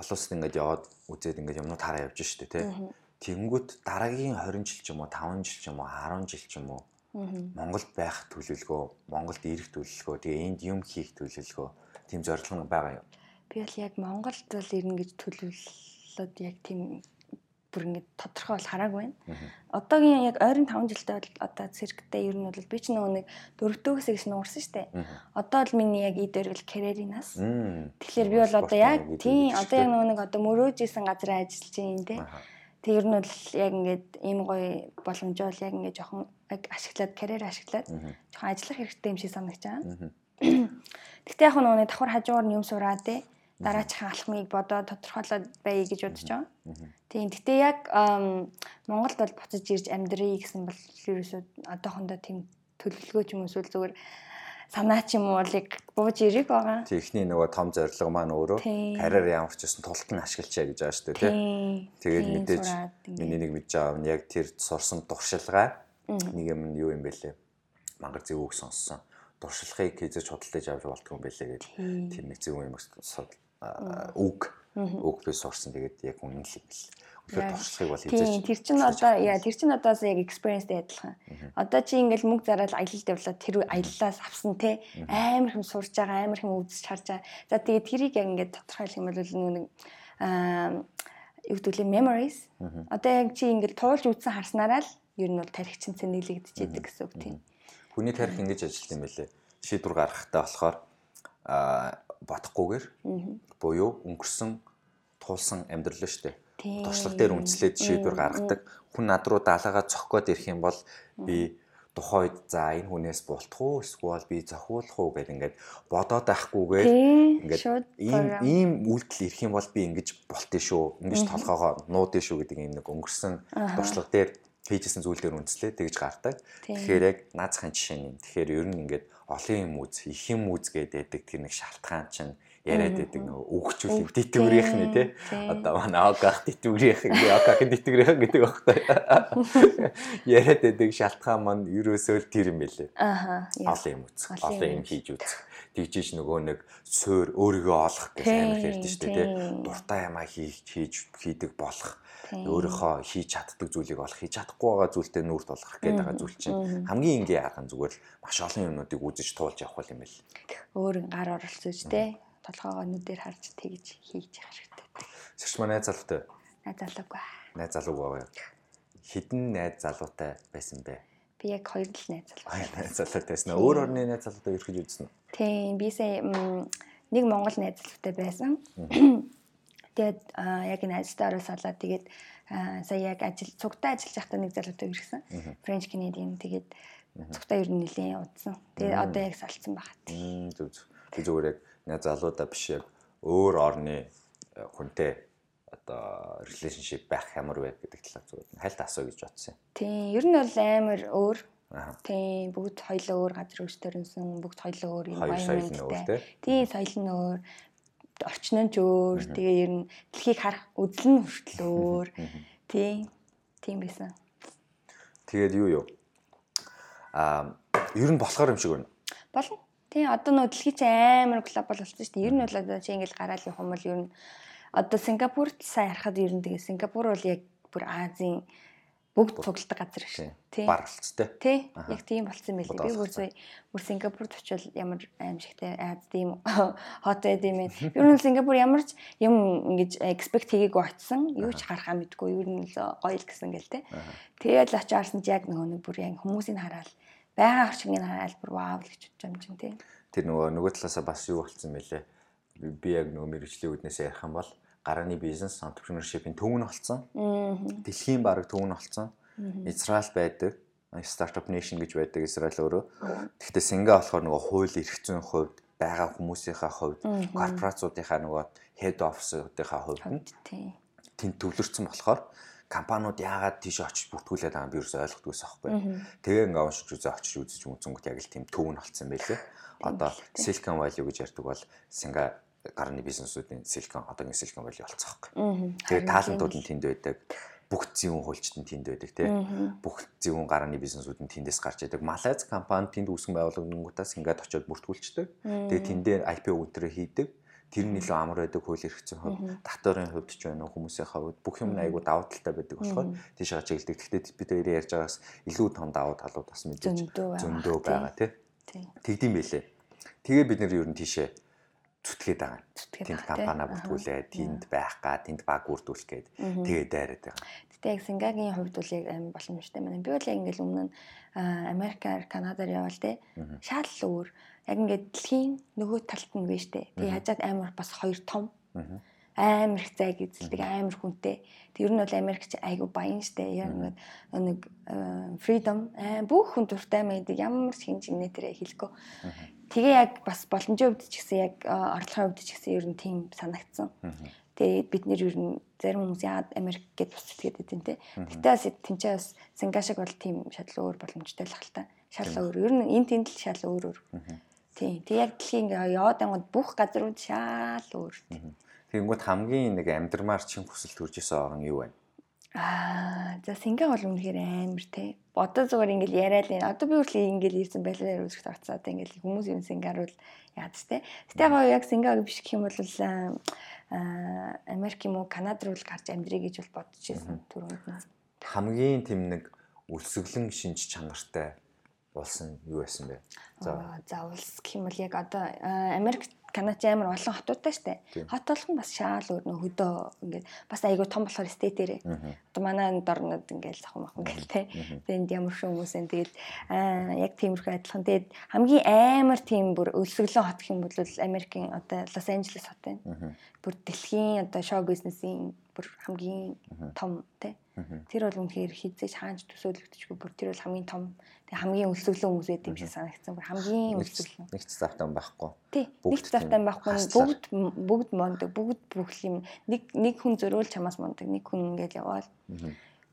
A: олон улсад ингээд яваад үзээд ингээд юмнууд хараа явж штэ тий. Тэнгүүт дараагийн 20 жил ч юм уу 5 жил ч юм уу 10 жил ч юм уу Монголд байх төлөвлөгөө, Монголд ирэх төлөвлөгөө, тэгээ энд юм хийх төлөвлөгөө тийм зорилго байгаа юм.
B: Би бол яг Монголд бол ирнэ гэж төлөвлөлөд яг тийм бүр ингэ тодорхой бол хараагүй байна. Одоогийн яг ойрын 5 жилдээ бол одоо цирктэй ер нь бол би ч нөгөө нэг дөрөвдөө хэсэг шин уурсан штэ. Одоо л миний яг идэр гэл карьеринаас. Тэгэхээр би бол одоо яг тийм одоо яг нөгөө нэг одоо мөрөөжсэн газар ажиллаж байна те. Тэг ер нь бол яг ингээд ийм гоё боломж бол яг ингээд жоохон ашиглаад карьер ашиглаад жоохон ажиллах хэрэгтэй юм шиг санагдаж байгаа. Гэхдээ яг нөгөө давхар хажуугаар юм сураад те дараачихан алхмыг бодоод тодорхойлоод байе гэж бодож байгаа. Тийм. Гэтэ яг Монголд бол буцаж ирж амьдрий гэсэн бол ерөөсөө одоохондоо тийм төлөвлөгөө ч юм уу эсвэл зүгээр санаа ч юм уу яг бууж ирэх байгаа.
A: Техний нөгөө том зорилго маань өөрөө карьер ямар ч гэсэн тулт нь ашиглачаа гэж байгаа шүү дээ тий. Тэгээд мэдээж миний нэг мэдж байгаа нь яг тэр сурсан туршилгаа нэг юм юу юм бэлээ. Мангар зөв үг сонссон. Туршлагыг хийж худалдаж авч болтгүй юм бэлээ гэж тийм нэг зөв юм үг. Үг би сурсан тэгээд яг үнэн л юм бэл. Тэгэхээр туршлагыг бол
B: хийж Тийм тэр чин одоо яа тэр чин одоос яг experienceтэй адилхан. Одоо чи ингээл мөнгө зараад аялал девлоод тэр аяллаас авсан те. Амар хэм сурж байгаа амар хэм үзэж харж байгаа. За тэгээд тэрийг яг ингээд тодорхойлох юм бол нэг аа юу гэдэг нь memories. Одоо яг чи ингээл туулж үзсэн харснараа л ер нь бол тарих чин цэнэглэгдэж идэг гэсэн үг тийм.
A: Хүний тарих ингэж ажилт юм байлээ. Шийдвэр гаргахтаа болохоор аа бодохгүйгээр буюу өнгөрсөн туулсан амьдрал шүү дээ. Туршлага дээр үндэслээд шийдвэр гаргадаг. Хүн над руу даалгаа цохгоод ирэх юм бол би тухайд за энэ хүнээс бултах уу эсвэл би зохиулах уу гэдэг ингээд бодоод байхгүйгээр ингээд ийм ийм үйлдэл ирэх юм бол би ингэж болтын шүү. Ингэж толгоогоо нуудын шүү гэдэг юм нэг өнгөрсөн туршлага дээр хийжсэн зүйл дээр үндэслээд тэгж гардаг. Тэгэхээр яг наацхан жишээ нь. Тэгэхээр ер нь ингээд олон юм үз, их юм үз гэдэг тэр нэг шалтгаан чинь яриад байдаг нөгөө өгчүүл тэтгэврийнх нь тий. Одоо манай огах тэтгэврийнх ингээ огахын тэтгэврийнх гэдэг багтай. Яриад байдаг шалтгаан маань ерөөсөө л тэр юм байлээ.
B: Аха.
A: Олон юм үзэх, олон юм хийж үзэх. Тэгжиж нөгөө нэг суур өөрийгөө олох гэж амар ярьдэн шүү дээ тий. Дуртай юмаа хийж хийж хийдэг болох өөрийнхөө хийж чаддаг зүйлийг олох хийж чадахгүй байгаа зүйлтэй нүүр тулгах гэдэг байгаа зүйл чинь хамгийн энгийн арга нь зүгээр л маш олон юмнуудыг үзэж туулж явах юм байл.
B: Өөр гар оролцож тий толгоогоо нүдээр харж тэгж хийж явах хэрэгтэй.
A: Сэрч маа найз залуутай.
B: Найз залуугүй.
A: Найз залуугүй байгаа. Хідэн найз залуутай байсан бэ?
B: Би яг хоёр л найз залуутай.
A: Найз залуутайсэн. Өөр орны найз залуутай ерхэж үзсэн үү?
B: Тийм, би сая нэг Монгол найз залуутай байсан. Тэгээд яг энэ ажилдаа оросолоо тэгээд сая яг ажил цугтаа ажиллаж байхдаа нэг залуутай ирсэн. French Canadian тэгээд цугтаа ер нь нэлээд удсан. Тэгээд одоо яг салцсан багт.
A: Зүг зүг. Тэг зүгээр яг залуудаа биш яг өөр орны э, хүнтэй одоо relationship байх ямар вэ гэдэг талаар зүгээр хальт асуу гэж бодсон юм.
B: Тийм, ер нь бол амар өөр. Тийм, бүгд хоёлоо өөр газар өөртөрөнсөн, бүгд хоёлоо өөр
A: баян.
B: Тийм, соёл нь өөр орчин нь ч өөр. Тэгээ ер нь дэлхийг харах үзэл нь хүртэл өөр. Тийм. Тийм байсан.
A: Тэгээд юу юу? Аа, ер нь болохоор юм шиг байна.
B: Болно. Тийм одоо нөө дэлхий чи амар глобал болсон шүү дээ. Ер нь бол одоо чи ингээл гараал юм бол ер нь одоо Сингапурт сайн харахад ер нь тэгээ Сингапур бол яг бүр Азийн бүгд цугладаг газар шүү.
A: Тий. Баралцтай.
B: Тий. Яг тийм болцсон байлээ. Би бүр сая бүр Сингапурт очивол ямар аимшигтай Аз тийм хот байд юм бэ. Ер нь Сингапур ямар ч юм ингэж expect хийгээгүй очсон. Юу ч харахаа мэдгүй. Ер нь л гоё л гэсэн гэл тий. Тэгээд л очиарсан чи яг нөгөө нэг бүр яг хүмүүсийг хараад байгаа орчиныг хараад бүр вау л гэж бодож юм чинь тий.
A: Тэр нөгөө нөгөө талаасаа бас юу болцсон бэлээ. Би яг нөгөө мэрэгжлийн үднээс ярих юм бол гарааны бизнес entrepreneurship-ийн төвн болсон. Дэлхийн баг төвн болсон. Израиль байдаг. Startup Nation гэж байдаг Израиль өөрөө. Гэхдээ Синга болохоор нөгөө хууль эрх зүйн хувьд байгаа хүмүүсийнхаа хувьд корпорациудынхаа нөгөө head office-уудынхаа хувьд тэнд төвлөрсөн болохоор компаниуд яагаад тийш очиж бүртгүүлээд байгаа юм би ерөөсөй ойлгохдгүйс аахгүй. Тэгээ ингээ уншиж үзээ очиж үзэж үзэнгүүт яг л тийм төвн болсон байлээ. Одоо Silicon Valley гэж ярьдаг бол Синга гарны бизнесүүдийн Silicon одоогийн Silicon Valley болцсон байхгүй. Тэгээ таалантууд нь тэнд байдаг. Бүх зүүн хуульчид нь тэнд байдаг тий. Бүх зүүн гарааны бизнесүүд нь тэндээс гарч идэг. Малайз компани тэнд үүсгэн байгуулагчдаас ингээд очиод бүртгүүлчдэг. Тэгээ тэндээ IPO өдрөө хийдэг. Тэр нь илүү амар байдаг хууль эрх зүйн хувьд, татварын хувьд ч байна уу хүмүүсийн хувьд бүх юм айгу давуу талтай байдаг болохоор тийш чиглэдэг. Гэхдээ бид хоёр ярьж байгаас илүү том давуу талууд бас мэдээж зөндөө байгаа тий. Тэгдэм байлээ. Тэгээ бид нэр ер нь тийшээ зүтгээд байгаа. Тэнд компани бүртгүүлээ, тэнд байх га, тэнд баг бүрдүүлэх гээд тэгээд дайраад байгаа.
B: Гэтэ яг Сингагийн хувьд бол яг амар боломжтой байна. Би бол яг ингээл өмнө нь Америкаар, Канадаар явал те шал өөр. Яг ингээд дэлхийн нөгөө талд нь биш те. Тэгээ хажаад амар бас хоёр том амар их зайг эзэлдэг амар хүнтэй. Тэг ер нь бол Америкч айгу баян штэ. Яг нэг нэг freedom бүх хүн дуртай байдаг ямар ч хин жигнэ тэрэ хэлэхгүй. Тэгээ яг бас боломжийн хувьд ч гэсэн яг орлогын хувьд ч гэсэн ер нь тийм санагдсан. Тэгээд бид нэр ер нь зарим хүмүүс яагаад Америк бас сэтгэдэг гэдэг те. Гэтэ бас тэнцээ бас Сингашиг бол тийм шал өөр боломжтой л хальтаа. Шал өөр. Ер нь энэ тэнд л шал өөр өөр. Тийм. Тэг яг дэлхийн ингээ яваад ангууд бүх газрууд шал өөр.
A: Тэгэнгүүт хамгийн нэг амьдрмаар чин хүсэл төрж исэн орн юу вэ?
B: Аа, за Синга бол үнэхээр амар те. Одоо зүгээр ингээл яриад энэ. Одоо би үргэлж ингээл ирсэн байлаа үүсгэж орцоо. Одоо ингээл хүмүүс юм Сингар бол яад те. Гэтэ яг яг Сингаг биш гэх юм бол аа Америк юм уу Канад руу гарч амьдрий гэж бол бодож ирсэн түрүүнд нь.
A: Хамгийн тэм нэг өлсгөлэн шинж чанартай болсон юу байсан бэ?
B: За за улс гэх юм бол яг одоо Америк Канач амар олон хотуудтай штэ. Хот нь бас шаал өөр нөх хөдөө ингээд бас айгүй том болохоор стейтэрээ. Одоо манай дорнод ингээд завхан махан гэл те. Тэгээд ямар шоу хүмүүс энэ тэгээд яг тиймэрхүү адилхан. Тэгээд хамгийн амар тийм бүр өлсгөлөө хот гэх юм бол Америкийн одоо Лос Анжелес хот байна. Бүр дэлхийн одоо шоу бизнесийн бүр хамгийн том те. Тэр бол үнэхээр хизээж хаанч төсөөлөгдөжгүй бүр тэр бол хамгийн том хамгийн өлсгөлөө хүмүүс байд юм шиг санагдсан. Хамгийн өлсгөлөө.
A: Нэг ч завтан байхгүй.
B: Тий. Нэг ч завтан байхгүй. Бүгд бүгд мондог, бүгд бүх юм. Нэг нэг хүн зөрөөл чамаас мондог, нэг хүн ингээд яваал.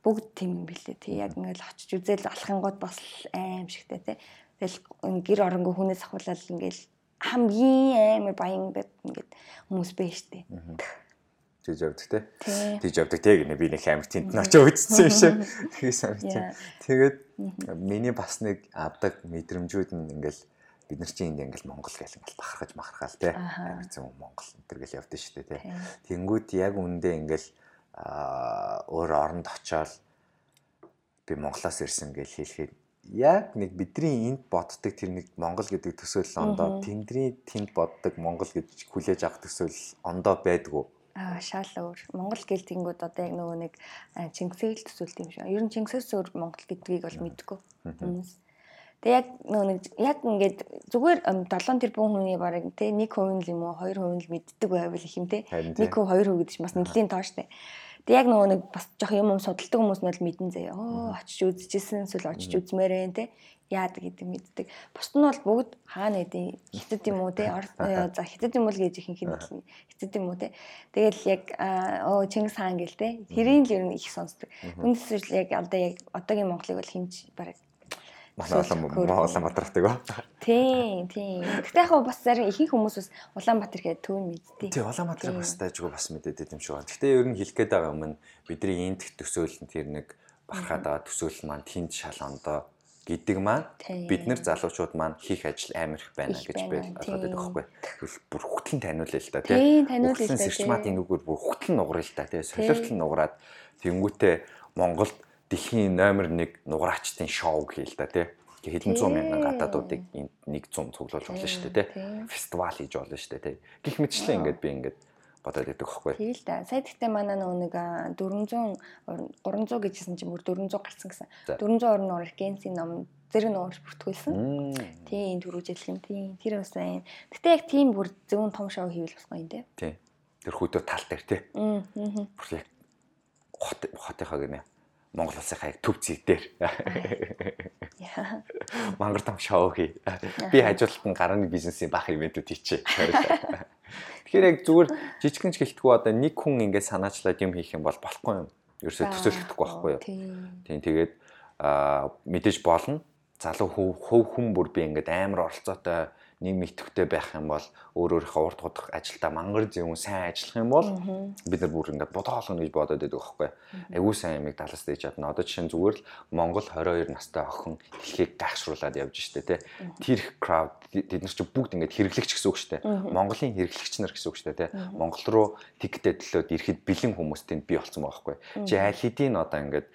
B: Бүгд тийм юм билээ. Тий. Яг ингээд очиж үзэл алхангууд бас аим шигтэй тий. Тэгэл гэр оронгүй хүнээс ахуулаад ингээд хамгийн амар баян байд ингээд хүмүүс байж штэ
A: тэгж явдаг те. Тэгж явдаг те гэнэ би нэг амар тэнд очиж үзсэн юм шиг. Тэгээ санагдсан. Тэгээд миний бас нэг авдаг мэдрэмжүүд нь ингээл бид нар чинь энд ингээл Монгол гэл ингээл бахархаж махархаал те. Амир зөв Монгол энэ гэл явдсан шүү дээ те. Тэнгүүд яг үндэ ингээл өөр оронд очиод би Монголоос ирсэн гэж хэлэхэд яг нэг бидний энд боддог тэр нэг Монгол гэдэг төсөөлөл ондоо тэндний тэнд боддог Монгол гэж хүлээж авах төсөөлөл ондоо байдгүй
B: аа шал өөр. Монгол гэл тэнгүүд одоо яг нөгөө нэг Чингисийг л төсөөлт юм шиг. Ер нь Чингисээс өөр Монгол гэдгийг бол мэдгүй хүмүүс. Тэг яг нөгөө нэг яг ингээд зүгээр 7 тэрбум хүний бараг те 1% л юм уу 2% л мэддэг байвал их юм те 1% 2% гэдэг чинь бас нэлийн тоо штэ. Тэг яг нөгөө нэг бас жоох юм юм судалдаг хүмүүс нь бол мэдэн заяа. Оо очиж үзчихсэн эсвэл очиж үзмээрэн те яадаг гэдэг мэддэг. Бусд нь бол бүгд хаана нэдэ хятад юм уу те за хятад юм бол гэж ихэнх нь хятад юм уу те. Тэгэл яг оо Чингис хаан гэл те тэрийн л ер нь их сонсдог. Үүнээс яг одоо яг одоогийн Монголыг бол хинж бараг
A: манай Улаанбаатартай гоо.
B: Тийм, тийм. Гэтэ яг бас зарим ихэнх хүмүүс бас Улаанбаатар гэдэг төв мэддэг.
A: Тийм, Улаанбаатарыг бас дайжгүй бас мэдээд юм шиг байна. Гэтэ ер нь хэлэх гээд байгаа юм нь бидний энд төсөөлөл тэр нэг бархаад байгаа төсөөлөл маань тэнд шал ондоо гэдэг маань бид нар залуучууд маань хийх ажил амар их байна гэж би ойлгоод байдаг байхгүй. Тэгвэл бүр хөтлөн таниулъя л да
B: тийм. Да.
A: Систематик нүгээр бүр хөтлөн нугаръя л да тийм. Солиортлон нугараад тэнгүүтээ Монголд дэлхийн номер 1 нуграачтын шоу гээл да тий. Хэдэн зуун мянган гадаадуудыг нэг зам цуглуулж болно шүү дээ тий. Фестивал хийж болно шүү дээ тий. Гэх мэтчлээ ингээд би ингээд бодоод байдаг байхгүй.
B: Тийм л да. Сая тэгтээ манай нэг 400 300 гэжсэн чинь бүр 400 гарсан гэсэн. 400 орн нуур Генсийн ном зэрэг нуур бүртгүүлсэн. Тийм түрүүжил юм тийм. Тэр бас байна. Гэтэ яг тийм бүр зөвхөн том шоу хийвэл бас гоё юм тий.
A: Тийм. Тэр хөдөө тал дээр тий. Аа. Бүр яг хот хотынхаа гэнэ Монгол улсын хаяг төв зэг дээр. Мангар том шоу хий. Би хажуултан гарааны бизнесийн бах ивентүүд хийчээ. Тэгэхээр яг зүгээр жижигхэн ч гэлтгүй одоо нэг хүн ингээд санаачлаад юм хийх юм бол болохгүй юм. Ерөөсөө төсөөлөхдөггүй байхгүй юу? Тийм тэгээд мэдээж болно. Залуу хөв хүн бүр би ингээд амар оролцоотой нийгэм идэвхтэй байх юм бол өөр өөрийнхөө урт худах ажилдаа мангар зөвөн сайн ажиллах юм бол бид нар бүр ингээд бодоолно гэж бодоод байдаг байхгүй. Айгуу сайн ямиг талаас дэж чадна. Одоо жишээ нь зүгээр л Монгол 22 настай охин дэлхийг гайхшруулад явж штэ тэ. Тэр crowd тэд нар чи бүгд ингээд хэрэглэгч гэсэн үг штэ. Монголын хэрэглэгч нар гэсэн үг штэ тэ. Монгол руу тикетээ төлөөд ирэхэд бэлэн хүмүүс тэнд бий болсон байгаа байхгүй. Чи аль хэдийн одоо ингээд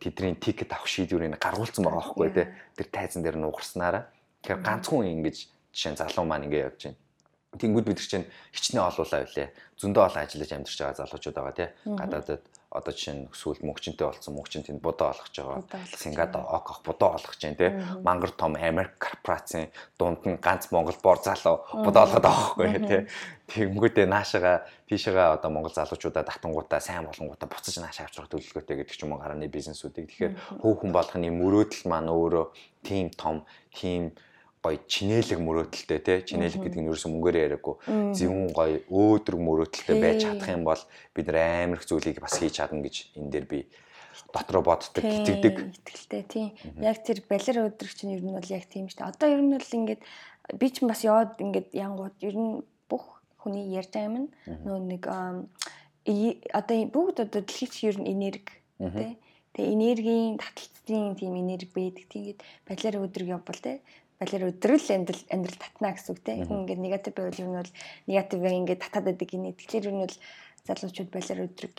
A: тэдний тикет авах шийдвэрийг гаргуулсан байгаа байхгүй тэ. Тэр тайзан дээр нугарснараа. Тэгэхээр ганцхан ингэж жишээ нь залуу маань ингэ явж байна. Тэнгүүд бид чинь хичнээн олуулаа билээ. Зөндөө олон ажиллаж амьдарч байгаа залуучууд байгаа тий. Гадаадад одоо жишээ нь сүүл мөнгөчнтэй болсон мөнгөчнт энэ будаа олгож байгаа. Сингад окох будаа олгож байна тий. Мангар том Америк корпорацийн дунд нь ганц Монгол бор залуу будаа олгоод байхгүй тий. Тэнгүүдээ наашаага тийшээгээ одоо Монгол залуучуудаа татангуудаа сайн болонгуудаа буцаж наашаа авч явах төлөвлөгөөтэй гэдэг ч юм уу гарааны бизнесүүдийг. Тэгэхээр хөв хүн болгоны мөрөөдөл маань өөрөө тийм том, тийм гоё чинээлэг мөрөөдөлтэй те чинээлэг гэдэг нь ерөөсөн мөнгөөр яриаггүй зөвүүн гоё өөдрөг мөрөөдөлтэй байж чадах юм бол бид нар амар их зүйлийг бас хийж чадна гэж энэ дээр би дотроо боддог итгэдэг.
B: итгэлтэй тийм. Яг тэр балер өдрөгч нь ер нь бол яг тийм шүү дээ. Одоо ер нь бол ингээд би ч бас яваад ингээд янгууд ер нь бүх хүний ярьж байгаа юм нөө нэг одоо бүгд одоо дэлхийд ер нь энерги тий Тэгээ энергийн таталцлын тийм энерги байдаг. Тэгээд балер өдрөг явбал те балер өдрөл амьдрал амьдрал татна гэсэн үг тийм ингээд негатив байвал юм бол негатив ингээд татаад байдаг гинэ. Тэгэхээр ер нь бол залуучууд балер өдрөг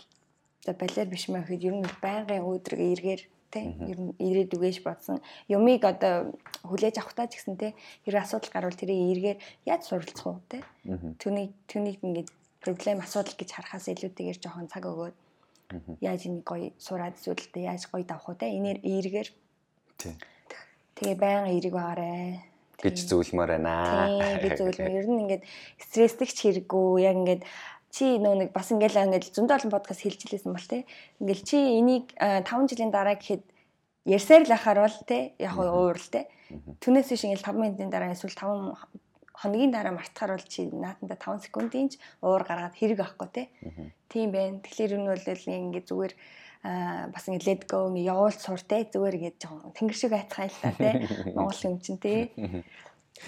B: за балер биш маа гэхэд ер нь байнгын өдрөг эргээр тийм ер нь ирээд үгэж бодсон. Юмыг одоо хүлээж авахтаа ч гэсэн тийм хэрэг асуудал гарвал тэрийг эргээр яаж суралцах уу тийм түүнийг түүнийг ингээд проблем асуудал гэж харахаас илүүтэйгээр жоохон цаг өгөөд яаж энийг гоё сураад зүйлдэ яаж гоё давах уу тийм энээр эргээр тийм Тэгээ байнга эрэг байгаарэ
A: гэж зөвлөмөр байна.
B: Тийм би зөвлөмөр. Ер нь ингээд стресстэгч хэрэггүй. Яг ингээд чи нөө нэг бас ингээл ингээд зөндөө олон подкаст хэлжилсэн бол те. Ингээл чи энийг 5 жилийн дараа гэхэд ярьсаар л ахаар бол те яг уурал те. Түүнээс биш ингээл 5 минутын дараа эсвэл 5 хоногийн дараа мартахаар бол чи наатанда 5 секундын ч уур гаргаад хэрэг авахгүй те. Тийм байна. Тэгэхээр энэ бол ингээд зүгээр бас ингэ let go ингэ явуулт сур те. Зүгээр ингэж жоохон тэнгэр шиг айцхан л та те. Монгол юм чин те.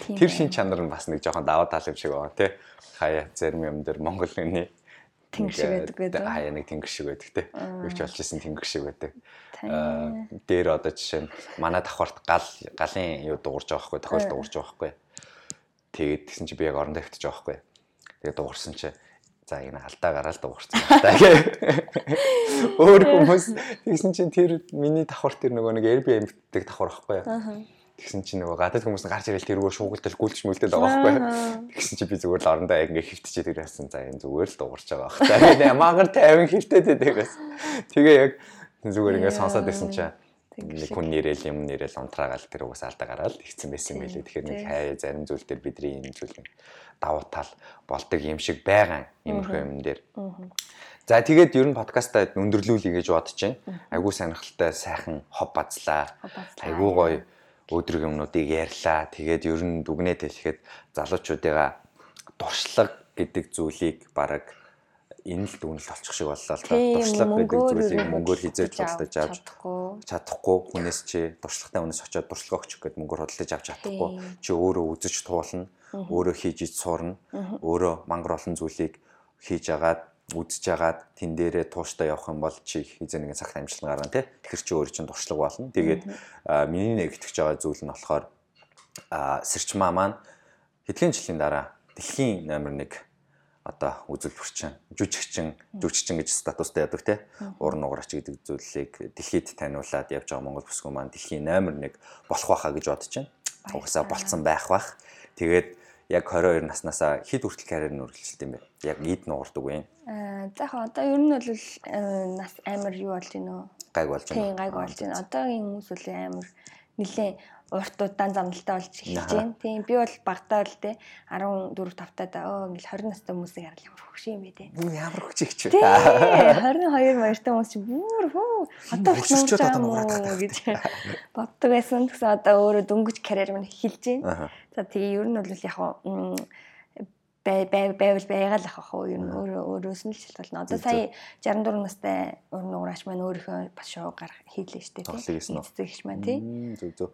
A: Тэр шин чанар нь бас нэг жоохон даваа тал юм шиг байгаа те. Хаяа зарим юм дээр Монгол хүний
B: тэнгэр шиг байдаг гэдэг.
A: хаяа нэг тэнгэр шиг байдаг те. Юу ч болж исэн тэнгэр шиг байдаг. Дээр одоо жишээ нь манай давхарт гал галын юу дуурж байгаа хгүй тохиол дуурж байгаа хгүй Тэгээд тэгсэн чи би яг орондоо хөвтөж байгаа байхгүй. Тэгээд дуурсан чи за энэ алдаа гараад дуурсан байна гэх. Өөр хүмүүс тэгсэн чи тэр миний давхар тэр нөгөө нэг Airbnb-дэг давхар байхгүй. Тэгсэн чи нөгөө гадаад хүмүүс гарч ирэл тэргөө шуугалтал гүйлж мүлдэл байгаа байхгүй. Тэгсэн чи би зүгээр л орондоо яг ингээ хөвтөж ирсэн. За энэ зүгээр л дуурч байгаа байхгүй. Тэгээд магар 50 хөвтөд байдагаас. Тэгээ яг зүгээр ингээ сонсоод ирсэн чи нэг хүн нэрэл юм нэрэл унтраагаал тэр угаас алдаа гараад ихсэн байсан байлээ. Тэгэхээр нэг хай зарим зүйл дээр бидний энэ зүйл нэг давуу тал болдог юм шиг байгаа иймэрхүү юм дээр. За тэгээд ер нь подкастаа өндөрлүүлье гэж бодож байна. Айгуу сонирхолтой сайхан хоб базлаа. Айгуу гоё өдрөг юмнуудыг ярьлаа. Тэгээд ер нь дүгнээд хэлэхэд залуучуудыгаа дуршлаг гэдэг зүйлийг бараг энэ л дүгнэлт олчих шиг боллоо л да. Туршлага гэдэг зүйлийг мөнгөөр хизээж худалдаж авч чадахгүй. хүнээс чи туршлагатай хүнээс очиод туршлага өгчих гээд мөнгөөр худалдаж авч чадахгүй. Чи өөрөө үзэж туулна өөрөө хийж иж суурна өөрөө мангар олон зүйлийг хийж агаад үзэж агаад тэн дээрээ тууштай явах юм бол чи хизээ нэгэн цагт амжилт гарна тий тэр чи өөрөө чинь туршлага болно. Тэгээд миний нэгтгэж байгаа зүйл нь болохоор сэрчмаа маань хэдхэн жилийн дараа дэлхийн номер 1 одоо үзүүлбэрчин, жүжигчин, жүжигчин гэж статустай ядаг те. Уур нугараач гэдэг зүйлийг дэлхийд таниулаад явж байгаа Монгол бүсгүй маань дэлхийн номер 1 болох байхаа гэж бодож байна. Угсаа болцсон байх бах. Тэгээд яг 22 наснасаа хэд хүртэл карьер нь үргэлжилт юм бэ? Яг нугардаг уу юм?
B: Аа за яг одоо ер нь бол нас амар юу болж уу?
A: Гайг болж байна.
B: Тийм гайг болж байна. Одоогийн хүмүүс үл амар нэлээ урт удаан замналтай болж эхэлж байна. Тийм би бол багтаа л те 14 5 таа өө ингээл 20 настай хүмүүсийг харал ямар хөгшин юм бэ те.
A: Ямар хөгжигч
B: вэ? 22 баяртай хүмүүс чи бүр хөө одоо
A: одоо нуураад
B: гэж боддог байсан. Тэгсэн одоо өөрөө дөнгөж карьер минь эхэлж байна. За тэгээ ер нь бол яг байвал байгаал ах ах нь өөрөө өөрөөс нь л шалтгаална. Одоо сая 64 настай уран нуураач маань өөрийнхөө бас шоу гарах хийлээ штэ тий. Эцэгч маань тий.
A: Зүг зүг.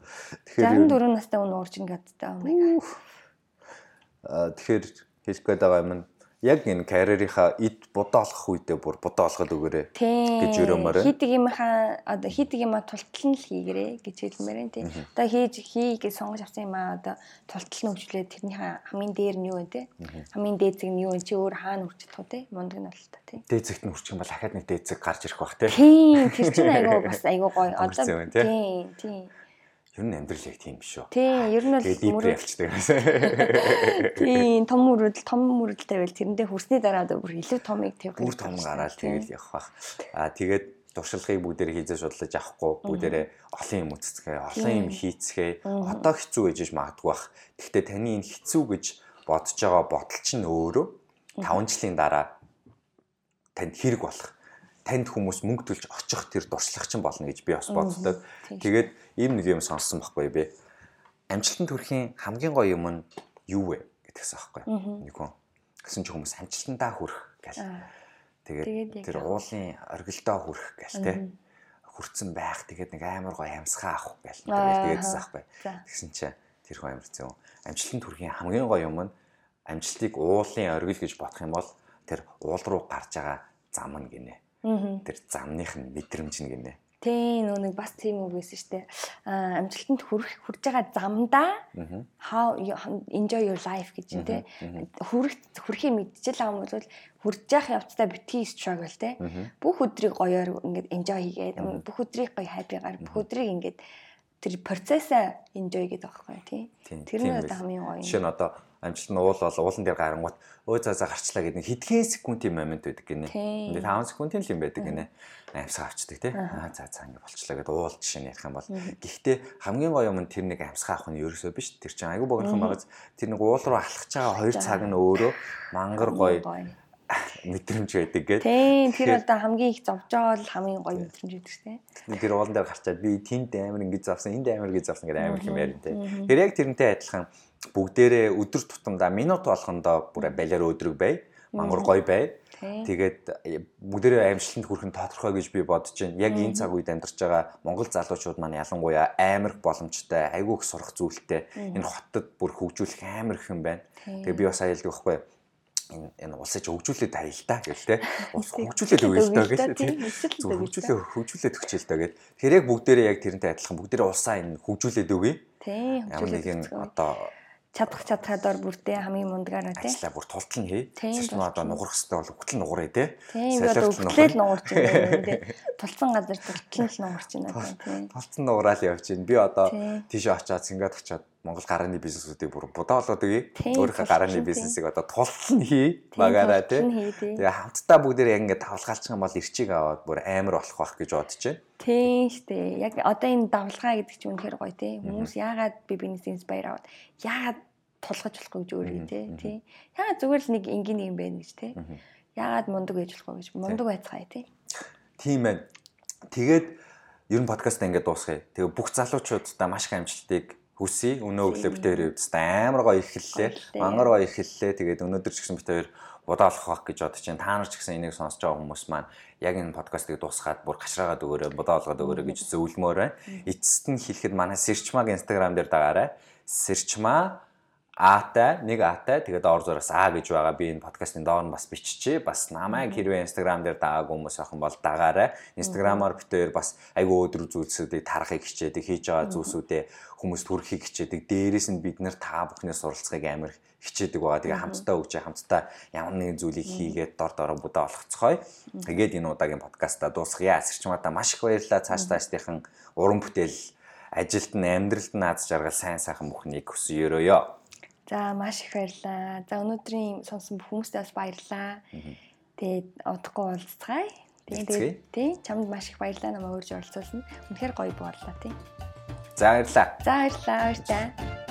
B: Тэгэхээр 64 настай хүн уурч ингээд та.
A: Аа тэгэхээр хэлэх гээд байгаа юм нь яг энэ карьерийнхаа эд бодоолох үедээ бүр бодоолгол өгөөрэй гэж өрөөмөр.
B: Хийдэг юмхаа одоо хийдэг юма тултал нь л хийгэрэй гэж хэлмээр энэ тий. Одоо хийж хий гэж сонгож авсан юм аа одоо тултал нь хөгжлөө тэрнийхээ хамгийн дээр нь юу вэ тий. Хамгийн дээцэг нь юу вэ чи өөр хаана хүрч чадах вэ тий. Мундаг нь бол та тий.
A: Дээцэгт нь хүрчих юм бол дахиад нэг дээцэг гарч ирэх бах тий.
B: Тий тэр чинь айгуу бас айгуу гоё. Одоо тий тий
A: Ер нь амьдрал яг тийм биш үү?
B: Тийм, ер нь бол
A: мөрөд явчихдаг.
B: Тийм, том мөрөдөл, том мөрөдөл тавил тэрэндээ хүрсний дараа бүр илүү томыг тавих.
A: Бүр том гараад тэгэл явах бах. Аа тэгээд туршлагыг бүгдээр хийзээ шудлаж авахгүй бүгдээрээ олон юм үцэцгээ, олон юм хийцгээ. Одоо хэцүү гэж магадгүй бах. Гэхдээ таны энэ хэцүү гэж бодож байгаа бодол чинь өөрөө 5 жилийн дараа танд хэрэг болох танд хүмүүс мөнгө төлж очих тэр дуршлах чинь болно гэж би бас боддог. Тэгээд ийм нэг юм сонссон байхгүй би. Амжилтанд хүрэхийн хамгийн гоё юм нь юу вэ гэдгээс аахгүй. Нэг хүн гэсэн чи хүмүүс амжилтандаа хүрэх гэл. Тэгээд тэр уулын оргилдоо хүрэх гэл те. Хүрцэн байх тэгээд нэг амар гоё амьсгаа авах гэл. Тэгээд тэгээдсэн аахгүй. Тэгсэн чи тэр хүн амарсан. Амжилтанд хүрэхийн хамгийн гоё юм нь амжилтыг уулын оргил гэж бодох юм бол тэр уул руу гарч байгаа зам нь гинэ Тэр замных нь мэдрэмж нь гинэ.
B: Тийм нөө нэг бас тийм үг байсан шүү дээ. Аа амжилтанд хүрэх хүрж байгаа замдаа how enjoy your life гэж тийм хүрэх хүрэхийг мэдчихэл байгаа юм бол хүрж явах явцдаа битгий struggle тийм бүх өдрийг гоёор ингээд enjoy хийгээд бүх өдрийг гоё happy-гаар бүх өдрийг ингээд тэр процессаа enjoy гэдэг байхгүй тийм тэр нь одоо хамгийн гоё юм.
A: Жишээ нь одоо амжилт нь уул бол уулан дээр гарангуут өө цаа цаа гарчлаа гэдэг хэдхэн секундын момент байдаг гинэ. Ингээд 5 секундын л юм байдаг гинэ. Амьсгаа авчдаг тий. Аа цаа цаа ингээд болчлаа гэдэг уул жишээ нь ярих юм бол. Гэхдээ хамгийн гоё юм нь тэр нэг амьсгаа авах нь ерөөсөө биш. Тэр чинь айгүй богинохон байгаз тэр нэг уул руу алхаж байгаа 2 цаг нь өөрөө мангар гоё мэдрэмж байдаг гэдэг.
B: Тийм тэр одоо хамгийн их зовж байгаа бол хамгийн гоё мэдрэмж байдаг тийм.
A: Тэр уулан дээр гарчаад би тэнд амар ингэж завсан, энд амар ингэж завсан гэдэг амар хэм ярин тийм. Тэр яг тэрнтэй адилхан бүгдээрээ өдөр тутамдаа минут болгондоо бүр балиар өдрөг бай. Мангар гоё бай. Тэгээд бүгдээрээ аимшилтанд хүрэх нь тодорхой гэж би бодож байна. Яг энэ цаг үед амьдарч байгаа Монгол залуучууд маань ялангуяа амар боломжтой, айгүй их сурах зүйлтэй. Энэ хотод бүр хөгжүүлэх амар их юм байна. Тэгээд би бас аялдаг байхгүй энэ энэ улсыг хөгжүүлээд таяа л та гэл те. Улс хөгжүүлээд өгөө л та гэл те. Зөв хөгжүүлээ хөгжүүлээд өгчээл та гэл. Тэгэхээр яг бүгдээрээ яг тэрнтэй адилхан бүгдээрээ улсаа энэ хөгжүүлээд өгье.
B: Тийм.
A: Ямар нэгэн одоо
B: чадах чадхаадаар бүртээ хамгийн мундагаараа тий.
A: Ажлаа бүр тултал нь хий. Нь одоо нуграх хэрэгтэй бол үгтэл нуграа тий.
B: Одоо өвтлөл нуурч байна тий. Тулцсан газар тултал нь нуурч байна тий.
A: Тулцсан нуграал явж байна. Би одоо тийшээ очиад Сингапурт очиад Монгол гарааны бизнесүүдийг бүр будаа болоод өгье. Өөрийнхөө гарааны бизнесийг одоо тултал нь хий багаараа тий. Тэгээ хамтдаа бүгдээр яг ингээд тавлгаалчих юм бол ирчиг аваад бүр амар болох байх гэж бодож байна.
B: Тийм штэ. Яг одоо энэ давлгаа гэдэг чинь үнэхээр гоё тий. Хүмүүс яагаад би бизнес инспайр аваад яагаад тулгаж болохгүй гэж өөрөө тий. Яагаад зүгээр л нэг энгийн юм байна гэж тий. Яагаад мундаг байж болохгүй гэж мундаг байцгаая тий.
A: Тийм байна. Тэгээд ер нь подкаст ингээд дуусгая. Тэгээ бүх залуучуудаа маш их амжилтыг хүсье. Өнөө өглөө бид хоёр өвдөст амар гоё ихэллээ. Мангар гоё ихэллээ. Тэгээд өнөөдөр ч гэсэн бид хоёр будаалах байх гэж бодож байна. Та нар ч гэсэн энийг сонсож байгаа хүмүүс маань яг энэ подкастыг дуусгаад бүр гашраагаад өгөөрэй, будаалгаад өгөөрэй гэж зөвлөмөр байна. Эцэст нь хэлэхэд манай Сэрчмаг Instagram дээр дагаарай. Сэрчмаа Атай нэг атай тэгээд ор зураас А гэж байгаа. Би энэ подкастын доор нь бас биччихээ бас намайг хэрвээ инстаграм дээр дагаагүй хүмүүс ахын бол дагаарай инстаграмаар битээр бас айгүй өдөр зүйлсүүдийг тарахыг хичээдэг хийж байгаа зүйлсүүдээ хүмүүст хүрэхийг хичээдэг. Дээрээс нь бид нэр та бүхнээс суралцахыг амар хичээдэг байгаа. Тэгээ хамтдаа өгч хамтдаа ямар нэгэн зүйлийг хийгээд дор дороо будаа олгоцгоё. Тэгээд энэ удаагийн подкаста дуусгая. Асэрчмата маш их баярлалаа. Цааш цаашдынхан уран бүтээл ажилд нь амьдралд нь аз жаргал сайн сайхан бүхнийг хүсье. Өрөөё
B: За маш их баярлалаа. За өнөөдрийн сонсон бүх хүмүүстээ бас баярлалаа. Тэгээд удахгүй уулзцгаая. Тэгээд тий чамд маш их баярлалаа намайг урьж оролцуулсан. Үнэхээр гоё боллоо тий.
A: за баярлалаа
B: За баярлалаа баяртай.